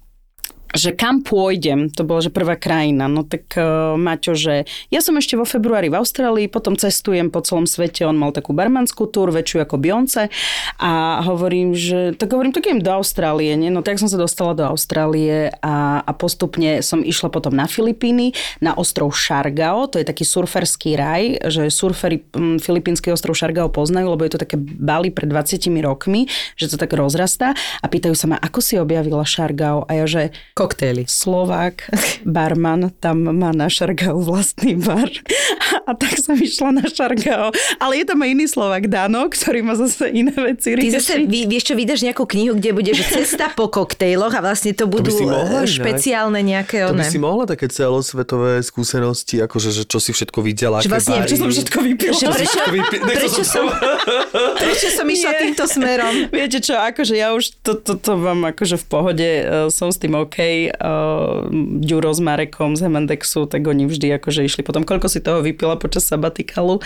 Speaker 6: že kam pôjdem, to bola že prvá krajina, no tak uh, Maťo, že ja som ešte vo februári v Austrálii, potom cestujem po celom svete, on mal takú barmanskú túr, väčšiu ako Beyoncé. A hovorím, že tak hovorím, tak idem do Austrálie, nie? no tak som sa dostala do Austrálie a, a postupne som išla potom na Filipíny, na ostrov Šargao, to je taký surferský raj, že surferi hm, filipínsky ostrov Šargao poznajú, lebo je to také Bali pred 20 rokmi, že to tak rozrastá. A pýtajú sa ma, ako si objavila Šargao? A ja, že
Speaker 5: Koktejly.
Speaker 6: Slovák, barman, tam má na Šargao vlastný bar. A tak som išla na Šargao. Ale je tam aj iný Slovák, Dano, ktorý má zase iné veci
Speaker 5: Ty zase,
Speaker 6: riešiť.
Speaker 5: vy, vieš čo, vydaš nejakú knihu, kde bude, že cesta po koktejloch a vlastne to budú
Speaker 4: si mohla
Speaker 5: eh,
Speaker 4: inak.
Speaker 5: špeciálne nejaké
Speaker 4: To by
Speaker 5: one.
Speaker 4: si mohla také celosvetové skúsenosti, akože, že čo si všetko videla,
Speaker 5: Že vlastne,
Speaker 4: bary.
Speaker 5: čo som
Speaker 6: všetko vypila.
Speaker 5: Že prečo,
Speaker 4: Všetko vypi-
Speaker 5: prečo, som, prečo som išla
Speaker 6: Nie.
Speaker 5: týmto smerom?
Speaker 6: Viete čo, akože ja už to, to, to vám akože v pohode, uh, som s tým OK. Uh, Ďuro s Marekom z Hemendexu, tak oni vždy akože išli potom, koľko si toho vypila počas sabatikalu.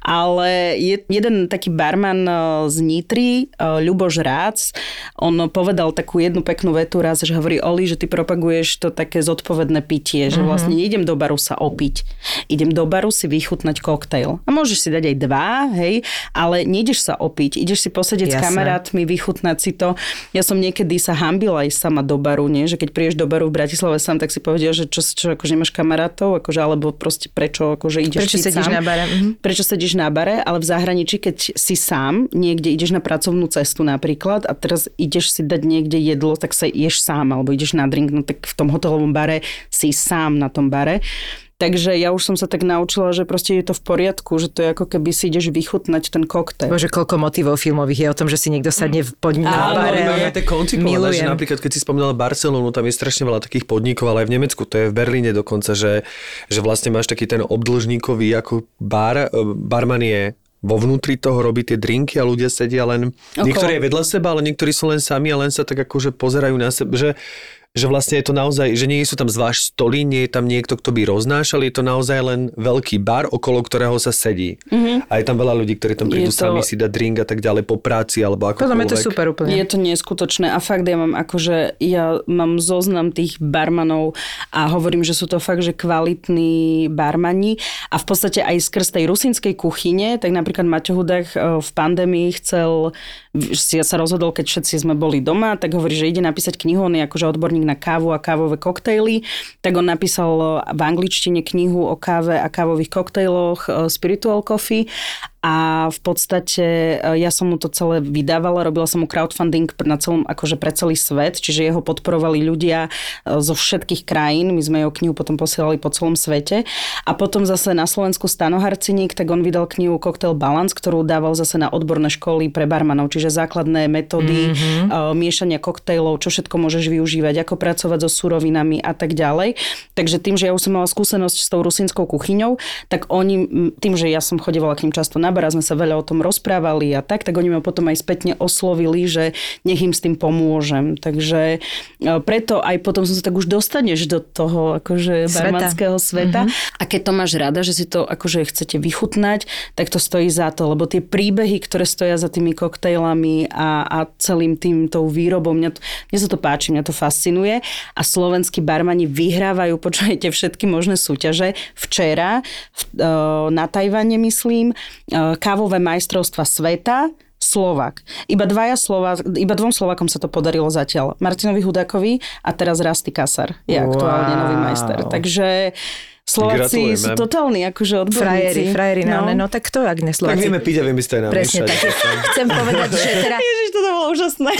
Speaker 6: Ale je jeden taký barman uh, z Nitry, uh, Ľuboš Rác, on povedal takú jednu peknú vetu raz, že hovorí, Oli, že ty propaguješ to také zodpovedné pitie, že vlastne neidem do baru sa opiť, idem do baru si vychutnať koktejl. A môžeš si dať aj dva, hej, ale nejdeš sa opiť, ideš si posedieť s
Speaker 5: Jasné.
Speaker 6: kamarátmi, vychutnať si to. Ja som niekedy sa hambila aj sama do baru, nie? že keď prídeš do baru v Bratislave sám, tak si povedia, že čo, čo akože nemáš kamarátov, akože, alebo proste prečo akože ideš
Speaker 5: Prečo sedíš
Speaker 6: sám.
Speaker 5: na bare? Mhm.
Speaker 6: Prečo sedíš na bare, ale v zahraničí, keď si sám, niekde ideš na pracovnú cestu napríklad a teraz ideš si dať niekde jedlo, tak sa ješ sám, alebo ideš na drink, no tak v tom hotelovom bare si sám na tom bare. Takže ja už som sa tak naučila, že proste je to v poriadku, že to je ako keby si ideš vychutnať ten koktejl.
Speaker 5: Bože, koľko motivov filmových je o tom, že si niekto sadne v pod na bare.
Speaker 6: no,
Speaker 4: tie koncipované, že napríklad keď si spomínala Barcelonu, tam je strašne veľa takých podnikov, ale aj v Nemecku, to je v Berlíne dokonca, že, že vlastne máš taký ten obdlžníkový ako bar, e, barman je vo vnútri toho robí tie drinky a ľudia sedia len,
Speaker 6: Okolo.
Speaker 4: niektorí je vedľa seba, ale niektorí sú len sami a len sa tak akože pozerajú na seba, že že vlastne je to naozaj, že nie sú tam zvlášť stoly, nie je tam niekto, kto by roznášal, je to naozaj len veľký bar, okolo ktorého sa sedí. Mm-hmm. A je tam veľa ľudí, ktorí tam prídu
Speaker 6: Je to-
Speaker 4: sami si dať drink a tak ďalej po práci alebo akokoľvek.
Speaker 5: Podľa mňa to je super úplne.
Speaker 6: Je to neskutočné a fakt ja mám akože, ja mám zoznam tých barmanov a hovorím, že sú to fakt, že kvalitní barmani a v podstate aj skrz tej rusinskej kuchyne, tak napríklad Maťo Hudák eh, v pandémii chcel, si sa rozhodol, keď všetci sme boli doma, tak hovorí, že ide napísať knihu, on je akože odborník na kávu a kávové koktejly, tak on napísal v angličtine knihu o káve a kávových koktejloch eh, Spiritual Coffee a v podstate e, ja som mu to celé vydávala, robila som mu crowdfunding na celom, akože pre celý svet, čiže jeho podporovali ľudia e, zo všetkých krajín, my sme jeho knihu potom posielali po celom svete. A potom zase na Slovensku Stano Harciník, tak on vydal knihu Cocktail Balance, ktorú dával zase na odborné školy pre barmanov, čiže že základné metódy mm-hmm. uh, miešania koktejlov, čo všetko môžeš využívať, ako pracovať so surovinami a tak ďalej. Takže tým, že ja už som mala skúsenosť s tou rusínskou kuchyňou, tak oni, tým, že ja som chodevala k ním často na bar a sme sa veľa o tom rozprávali a tak, tak oni ma potom aj spätne oslovili, že nech im s tým pomôžem. Takže uh, preto aj potom som sa tak už dostaneš do toho akože
Speaker 5: Sveta.
Speaker 6: barmanského sveta. Mm-hmm. A keď to máš rada, že si to akože chcete vychutnať, tak to stojí za to, lebo tie príbehy, ktoré stoja za tými koktejlami a, a celým tým tou výrobou, mňa, to, mňa sa to páči, mňa to fascinuje a slovenskí barmani vyhrávajú, počujete všetky možné súťaže. Včera v, na Tajvane, myslím, kávové majstrovstva sveta, Slovak. Iba, dvaja Slova, iba dvom Slovakom sa to podarilo zatiaľ. Martinovi Hudákovi a teraz Rasty Kasar je aktuálne
Speaker 4: Wow.
Speaker 6: nový majster. Takže Slováci
Speaker 4: Gratulujeme.
Speaker 6: sú totálni akože odborníci.
Speaker 5: Frajeri, frajeri no. no tak to, ak ne
Speaker 4: Tak
Speaker 5: Slováci.
Speaker 4: vieme piť a vieme si to aj
Speaker 5: Presne tak. Chcem povedať, že teda...
Speaker 6: Ježiš, toto bolo úžasné.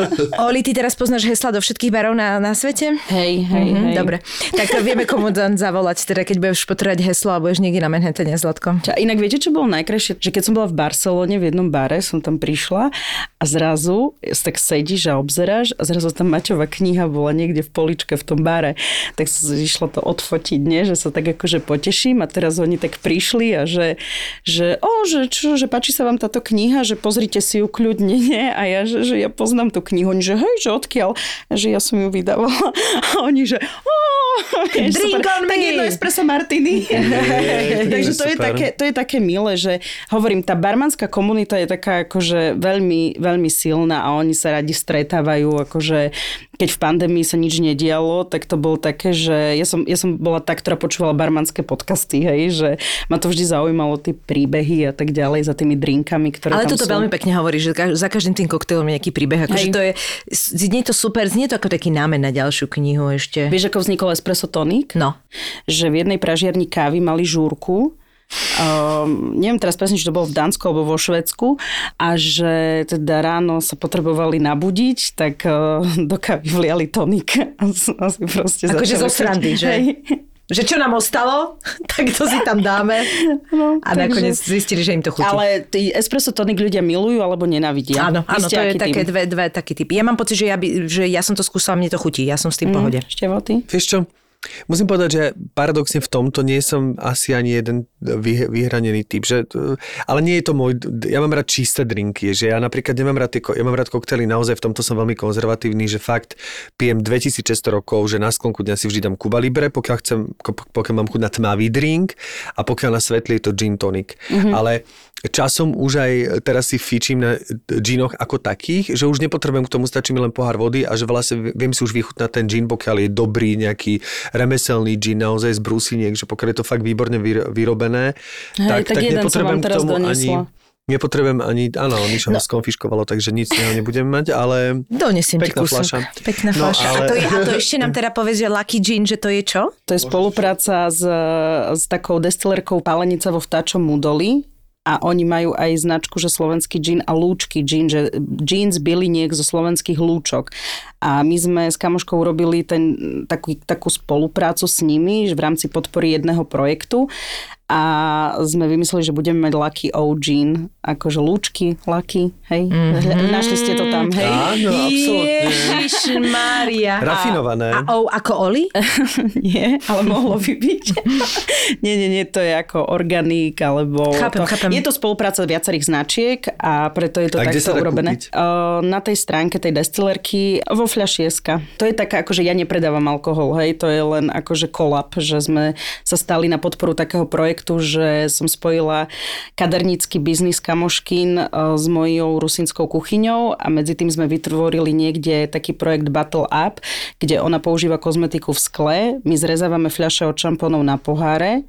Speaker 5: Oli, ty teraz poznáš hesla do všetkých barov na, na svete?
Speaker 6: hej, hej,
Speaker 5: Mhm,
Speaker 6: hej.
Speaker 5: Dobre. Tak vieme komu dan zavolať, teda keď budeš potrebovať heslo a budeš niekde na Manhattane, Zlatko.
Speaker 6: A inak viete, čo bolo najkrajšie? Že keď som bola v Barcelone v jednom bare, som tam prišla a zrazu tak sedíš a obzeráš a zrazu tam Maťová kniha bola niekde v poličke v tom bare. Tak som išla to odfotiť, nie? že sa tak akože poteším a teraz oni tak prišli a že, že o, že čo, že páči sa vám táto kniha, že pozrite si ju kľudne, nie? A ja, že, že ja poznám tú knihu. Oni, že hej, že odkiaľ? A že ja som ju vydávala. A oni, že o, vieš,
Speaker 5: Drink
Speaker 6: super.
Speaker 5: on
Speaker 6: tak
Speaker 5: me.
Speaker 6: jedno espresso martini. Takže to je,
Speaker 4: super.
Speaker 6: také, to je také milé, že hovorím, tá barmanská komunita je taká akože veľmi, veľmi silná a oni sa radi stretávajú, akože keď v pandémii sa nič nedialo, tak to bolo také, že ja som, ja som bola tá, ktorá počúvala barmanské podcasty, hej, že ma to vždy zaujímalo tie príbehy a tak ďalej za tými drinkami, ktoré
Speaker 5: Ale
Speaker 6: tam
Speaker 5: toto
Speaker 6: sú.
Speaker 5: veľmi pekne hovorí, že za každým tým koktejlom je nejaký príbeh. Akože to je, znie to super, znie to ako taký námen na ďalšiu knihu ešte.
Speaker 6: Vieš, ako vznikol espresso tonic?
Speaker 5: No.
Speaker 6: že v jednej pražiarni kávy mali žúrku, Um, neviem teraz presne, či to bolo v Dánsku alebo vo Švedsku a že teda ráno sa potrebovali nabudiť, tak uh, do kávy vliali tonik. Asi proste
Speaker 5: Akože zo srandy, že?
Speaker 6: Hej.
Speaker 5: Že čo nám ostalo, tak to si tam dáme.
Speaker 6: No,
Speaker 5: A nakoniec zistili, že im to chutí.
Speaker 6: Ale tí espresso tonik ľudia milujú alebo nenávidia.
Speaker 5: Áno, áno, to je také
Speaker 6: tým?
Speaker 5: dve, dve taký typy. Ja mám pocit, že ja, by, že ja som to skúsala, mne to chutí, ja som s tým v pohode.
Speaker 6: Števo, ty?
Speaker 4: Vieš čo? Musím povedať, že paradoxne v tomto nie som asi ani jeden vy, vyhranený typ, že, ale nie je to môj, ja mám rád čisté drinky, že ja napríklad nemám rád, tie, ja mám rád koktely, naozaj v tomto som veľmi konzervatívny, že fakt pijem 2600 rokov, že na sklonku dňa si vždy dám Cuba Libre, pokiaľ, chcem, pokiaľ mám chuť na tmavý drink a pokiaľ na svetlý je to gin tonic. Mm-hmm. Ale časom už aj teraz si fičím na ginoch ako takých, že už nepotrebujem k tomu, stačí mi len pohár vody a že vlastne viem si už vychutnať ten gin, pokiaľ je dobrý nejaký remeselný gin naozaj z brúsiniek, že pokiaľ je to fakt výborne vyro- vyrobené,
Speaker 6: Hej, tak jeden som vám
Speaker 4: nepotrebujem k tomu
Speaker 6: doniesla.
Speaker 4: ani Nepotrebujem ani, áno, Miša no. ho skonfiškovalo, takže nic z neho nebudem mať, ale
Speaker 5: Donesiem ti
Speaker 4: Pekná fľaša.
Speaker 5: Pekná
Speaker 4: No,
Speaker 5: fľaša.
Speaker 4: ale-
Speaker 5: A, to je, a to ešte nám teda povedz, že Lucky Gin, že to je čo?
Speaker 6: To je spolupráca s, s takou destilerkou Palenica vo vtáčom Mudoli a oni majú aj značku, že slovenský gin a lúčky gin, že gin z byliniek zo slovenských lúčok. A my sme s kamoškou urobili ten, takú, takú spoluprácu s nimi že v rámci podpory jedného projektu a sme vymysleli, že budeme mať Lucky O Gin, akože lúčky, Lucky, hej? Mm-hmm. Našli ste to tam, hej?
Speaker 4: áno, absolútne.
Speaker 5: Ježiš Mária.
Speaker 4: Rafinované.
Speaker 5: A O ako Oli?
Speaker 6: nie, ale mohlo by byť. nie, nie, nie, to je ako organik, alebo...
Speaker 5: Chápem,
Speaker 6: to,
Speaker 5: chápem.
Speaker 6: Je to spolupráca viacerých značiek a preto je to
Speaker 4: A
Speaker 6: takto urobené. Uh, na tej stránke tej destilerky vo fľašieska. To je taká, akože ja nepredávam alkohol, hej, to je len akože kolab, že sme sa stali na podporu takého projektu, že som spojila kadernícky biznis kamoškin uh, s mojou rusinskou kuchyňou a medzi tým sme vytvorili niekde taký projekt Battle Up, kde ona používa kozmetiku v skle, my zrezávame fľaše od šampónov na poháre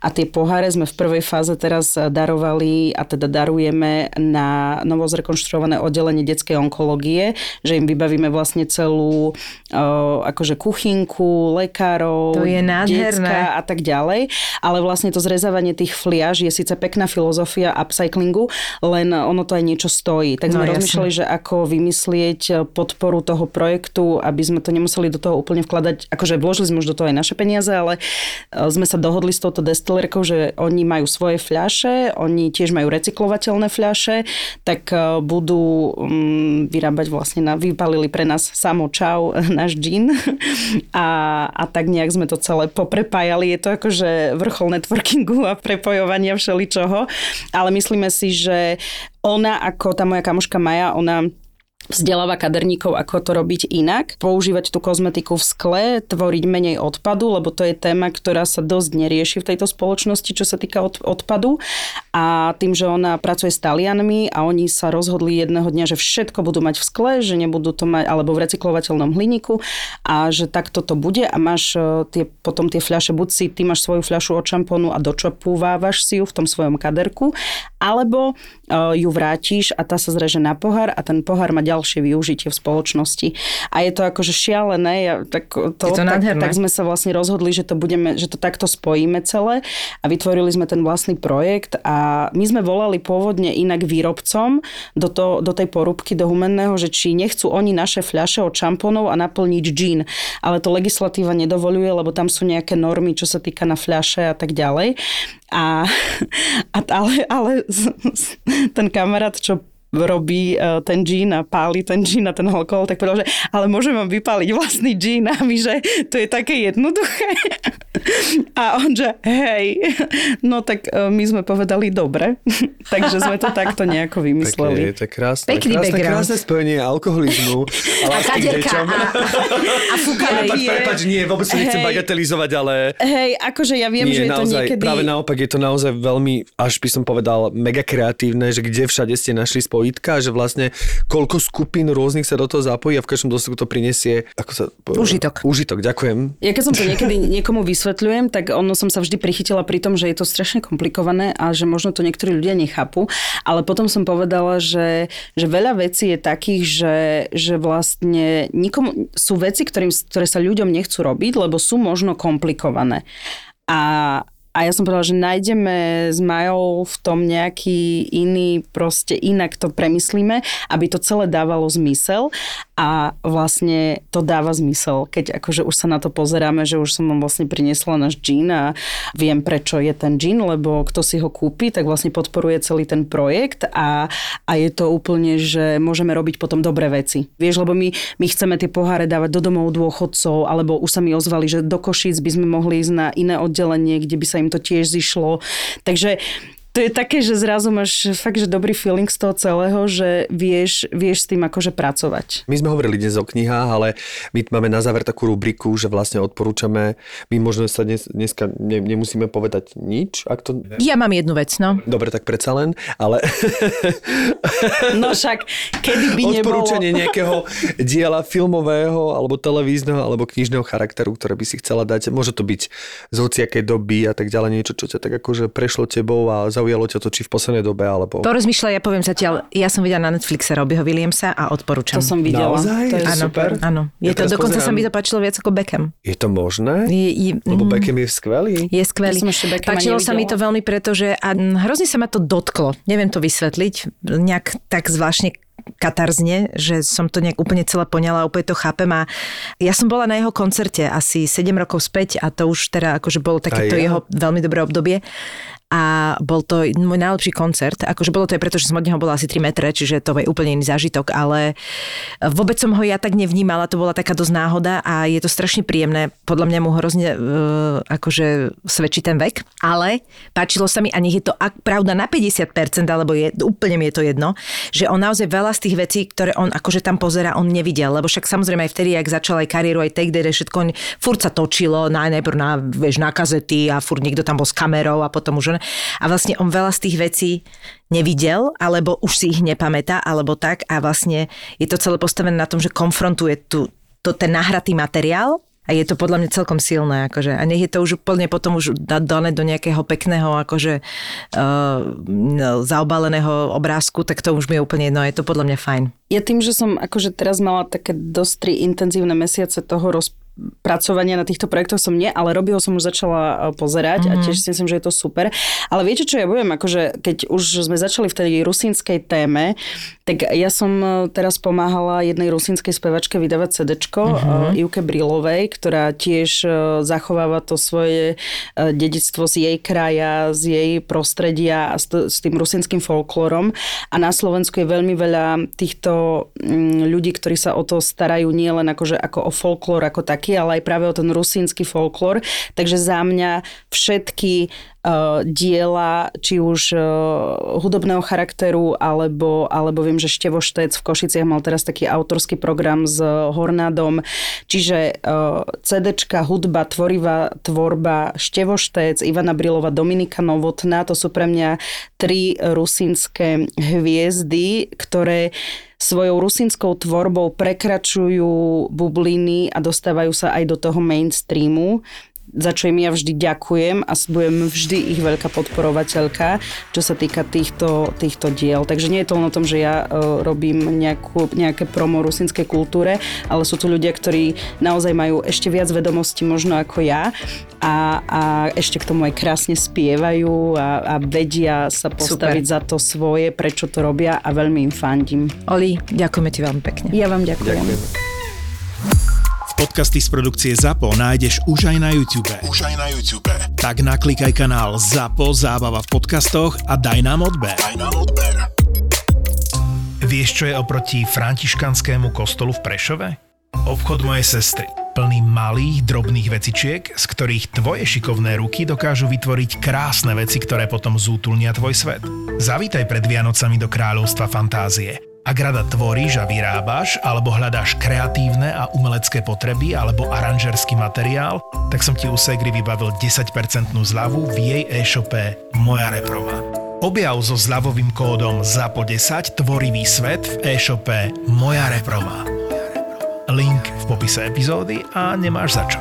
Speaker 6: a tie poháre sme v prvej fáze teraz darovali a teda darujeme na novo zrekonštruované oddelenie detskej onkológie, že im vybavíme vlastne celú uh, akože kuchynku, lekárov,
Speaker 5: To je nádherné.
Speaker 6: a tak ďalej. Ale vlastne to zrezávanie tých fliaž je síce pekná filozofia upcyclingu, len ono to aj niečo stojí. Tak sme
Speaker 5: No,
Speaker 6: rozmýšľali, že ako vymyslieť podporu toho projektu, aby sme to nemuseli do toho úplne vkladať, akože vložili sme už do toho aj naše peniaze, ale e, sme sa dohodli s touto destilérkou, že oni majú svoje fľaše, oni tiež majú recyklovateľné fľaše, tak e, budú mm, vyrábať vlastne, na, vypalili pre nás samo čau náš džin a, a tak nejak sme to celé poprepájali. Je to akože vrchol networkingu a prepojovania všeličoho, ale myslíme si, že ona ako tá moja kamoška Maja, ona vzdeláva kaderníkov, ako to robiť inak, používať tú kozmetiku v skle, tvoriť menej odpadu, lebo to je téma, ktorá sa dosť nerieši v tejto spoločnosti, čo sa týka od, odpadu. A tým, že ona pracuje s Talianmi a oni sa rozhodli jedného dňa, že všetko budú mať v skle, že nebudú to mať, alebo v recyklovateľnom hliníku a že takto to bude a máš e, tie, potom tie fľaše, buď si ty máš svoju fľašu od šampónu a dočapúvávaš si ju v tom svojom kaderku, alebo uh, ju vrátiš a tá sa zreže na pohár a ten pohár má ďalšie využitie v spoločnosti. A je to akože šialené, ja, tak, to,
Speaker 5: Je to
Speaker 6: tak, tak sme sa vlastne rozhodli, že to, budeme, že to takto spojíme celé a vytvorili sme ten vlastný projekt a my sme volali pôvodne inak výrobcom do, to, do tej porúbky, do humenného, že či nechcú oni naše fľaše od šampónov a naplniť džín. Ale to legislatíva nedovoluje, lebo tam sú nejaké normy, čo sa týka na fľaše a tak ďalej. A, a ale, ale ten kamarát, čo robí eh, ten džín a páli ten džín a ten alkohol, tak povedal, že ale môžem vám vypáliť vlastný džín a my, že to je také jednoduché. A on, že hej, no tak eh, my sme povedali dobre, takže sme to takto nejako
Speaker 4: Pekne,
Speaker 6: vymysleli.
Speaker 4: to je krásne.
Speaker 5: Pekný
Speaker 4: krásne,
Speaker 5: background.
Speaker 4: krásne spojenie alkoholizmu a
Speaker 5: A
Speaker 4: lásky k deťom.
Speaker 5: a, a fúkanie.
Speaker 4: Prepač,
Speaker 6: je-
Speaker 4: prepač, nie, vôbec to nechcem
Speaker 6: Hej.
Speaker 4: bagatelizovať, ale
Speaker 6: Hej, akože ja viem,
Speaker 4: nie,
Speaker 6: že je to
Speaker 4: naozaj,
Speaker 6: niekedy...
Speaker 4: práve naopak je to naozaj veľmi, až by som povedal, mega kreatívne, že kde všade ste našli spojitka, že vlastne koľko skupín rôznych sa do toho zapojí a v každom dôsledku to prinesie, ako sa...
Speaker 5: Užitok.
Speaker 4: Užitok, ďakujem.
Speaker 6: Ja keď som to niekedy niekomu vysvetľujem, tak ono som sa vždy prichytila pri tom, že je to strašne komplikované a že možno to niektorí ľudia nechápu, ale potom som povedala, že, že veľa vecí je takých, že, že vlastne nikomu, sú veci, ktorým, ktoré sa ľuďom nechcú robiť, lebo sú možno komplikované. A, a ja som povedala, že nájdeme s Majou v tom nejaký iný, proste inak to premyslíme, aby to celé dávalo zmysel a vlastne to dáva zmysel, keď akože už sa na to pozeráme, že už som vám vlastne priniesla náš džín a viem prečo je ten džín, lebo kto si ho kúpi, tak vlastne podporuje celý ten projekt a, a je to úplne, že môžeme robiť potom dobré veci. Vieš, lebo my, my chceme tie poháre dávať do domov dôchodcov, alebo už sa mi ozvali, že do Košíc by sme mohli ísť na iné oddelenie, kde by sa im to tiež zišlo. Takže to je také, že zrazu máš fakt, že dobrý feeling z toho celého, že vieš, vieš s tým akože pracovať.
Speaker 4: My sme hovorili dnes o knihách, ale my máme na záver takú rubriku, že vlastne odporúčame, my možno sa dnes, dneska ne, nemusíme povedať nič, ak to...
Speaker 5: Ja mám jednu vec, no.
Speaker 4: Dobre, tak predsa len, ale
Speaker 6: No však, kedy by nebolo...
Speaker 4: odporúčanie nejakého diela filmového, alebo televízneho, alebo knižného charakteru, ktoré by si chcela dať. Môže to byť z hociakej doby a tak ďalej, niečo, čo ťa tak akože prešlo tebou a zaujalo ťa to, či v poslednej dobe, alebo...
Speaker 5: Porozmýšľaj, ja poviem zatiaľ, ja som videla na Netflixe Robbieho Williamsa a odporúčam.
Speaker 6: To som videla.
Speaker 4: Naozaj?
Speaker 6: To je
Speaker 5: Áno,
Speaker 4: super.
Speaker 5: áno. Je
Speaker 4: Ja
Speaker 5: to, dokonca sa
Speaker 4: pozerám.
Speaker 5: mi to páčilo viac ako Beckham.
Speaker 4: Je to možné?
Speaker 5: Je, je,
Speaker 4: Lebo
Speaker 5: mm,
Speaker 4: Beckham je skvelý.
Speaker 5: je skvelý.
Speaker 6: Ja
Speaker 5: Páčilo sa mi to veľmi, pretože a hrozne sa ma to dotklo. Neviem to vysvetliť. Nejak tak zvláštne katarzne, že som to nejak úplne celé poňala, úplne to chápem a ja som bola na jeho koncerte asi 7 rokov späť a to už teda akože bolo takéto
Speaker 4: ja.
Speaker 5: jeho veľmi dobré obdobie a bol to môj najlepší koncert. Akože bolo to aj preto, že som od neho bola asi 3 metre, čiže to je úplne iný zážitok, ale vôbec som ho ja tak nevnímala, to bola taká dosť náhoda a je to strašne príjemné. Podľa mňa mu hrozne uh, akože svedčí ten vek, ale páčilo sa mi a nech je to ak, pravda na 50%, alebo je, úplne mi je to jedno, že on naozaj veľa z tých vecí, ktoré on akože tam pozera, on nevidel, lebo však samozrejme aj vtedy, ak začal aj kariéru, aj Take That, všetko, furt sa točilo, na, najprv na, vieš, na kazety a furt niekto tam bol s kamerou a potom už a vlastne on veľa z tých vecí nevidel, alebo už si ich nepamätá, alebo tak a vlastne je to celé postavené na tom, že konfrontuje tu, to, ten nahratý materiál A je to podľa mňa celkom silné, akože. A nech je to už úplne potom už da- dané do nejakého pekného, akože uh, zaobaleného obrázku, tak to už mi je úplne jedno, je to podľa mňa fajn.
Speaker 6: Ja tým, že som akože teraz mala také dosť tri intenzívne mesiace toho roz, pracovania na týchto projektoch som nie, ale robiho som už začala e, pozerať mm-hmm. a tiež si myslím, že je to super. Ale viete, čo ja budem, akože keď už sme začali v tej rusínskej téme, tak ja som e, teraz pomáhala jednej rusínskej spevačke vydávať CDčko, mm-hmm. Ivke Brilovej, ktorá tiež zachováva to svoje dedictvo z jej kraja, z jej prostredia a s, tým rusínskym folklórom. A na Slovensku je veľmi veľa týchto mm, ľudí, ktorí sa o to starajú nie len akože ako o folklór ako tak, taký, ale aj práve o ten rusínsky folklór. Takže za mňa všetky diela, či už uh, hudobného charakteru, alebo, alebo viem, že Števo Štec v Košiciach mal teraz taký autorský program s Hornádom. Čiže uh, CDčka, hudba, tvorivá tvorba, Števo Štec, Ivana Brilova, Dominika Novotná, to sú pre mňa tri rusínske hviezdy, ktoré svojou rusínskou tvorbou prekračujú bubliny a dostávajú sa aj do toho mainstreamu za čo im ja vždy ďakujem a budem vždy ich veľká podporovateľka, čo sa týka týchto, týchto diel. Takže nie je to len o tom, že ja uh, robím nejakú, nejaké promo rusinskej kultúre, ale sú tu ľudia, ktorí naozaj majú ešte viac vedomostí možno ako ja a, a ešte k tomu aj krásne spievajú a, a vedia sa postaviť Super. za to svoje, prečo to robia a veľmi im fandím.
Speaker 5: Oli, ďakujeme ti veľmi pekne.
Speaker 6: Ja vám ďakujem. ďakujem.
Speaker 2: Podcasty z produkcie ZAPO nájdeš už aj na YouTube.
Speaker 3: Už aj na YouTube.
Speaker 2: Tak naklikaj kanál ZAPO Zábava v podcastoch a daj nám odber.
Speaker 3: Daj nám odber.
Speaker 2: Vieš, čo je oproti františkanskému kostolu v Prešove? Obchod mojej sestry plný malých, drobných vecičiek, z ktorých tvoje šikovné ruky dokážu vytvoriť krásne veci, ktoré potom zútulnia tvoj svet. Zavítaj pred Vianocami do kráľovstva fantázie – ak rada tvoríš a vyrábaš, alebo hľadáš kreatívne a umelecké potreby, alebo aranžerský materiál, tak som ti u Segri vybavil 10% zľavu v jej e-shope Moja Reproma. Objav so zľavovým kódom ZAPO10 tvorivý svet v e-shope Moja Reproma. Link v popise epizódy a nemáš za čo.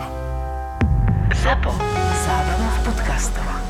Speaker 1: ZAPO. Zábrná v podcastovách.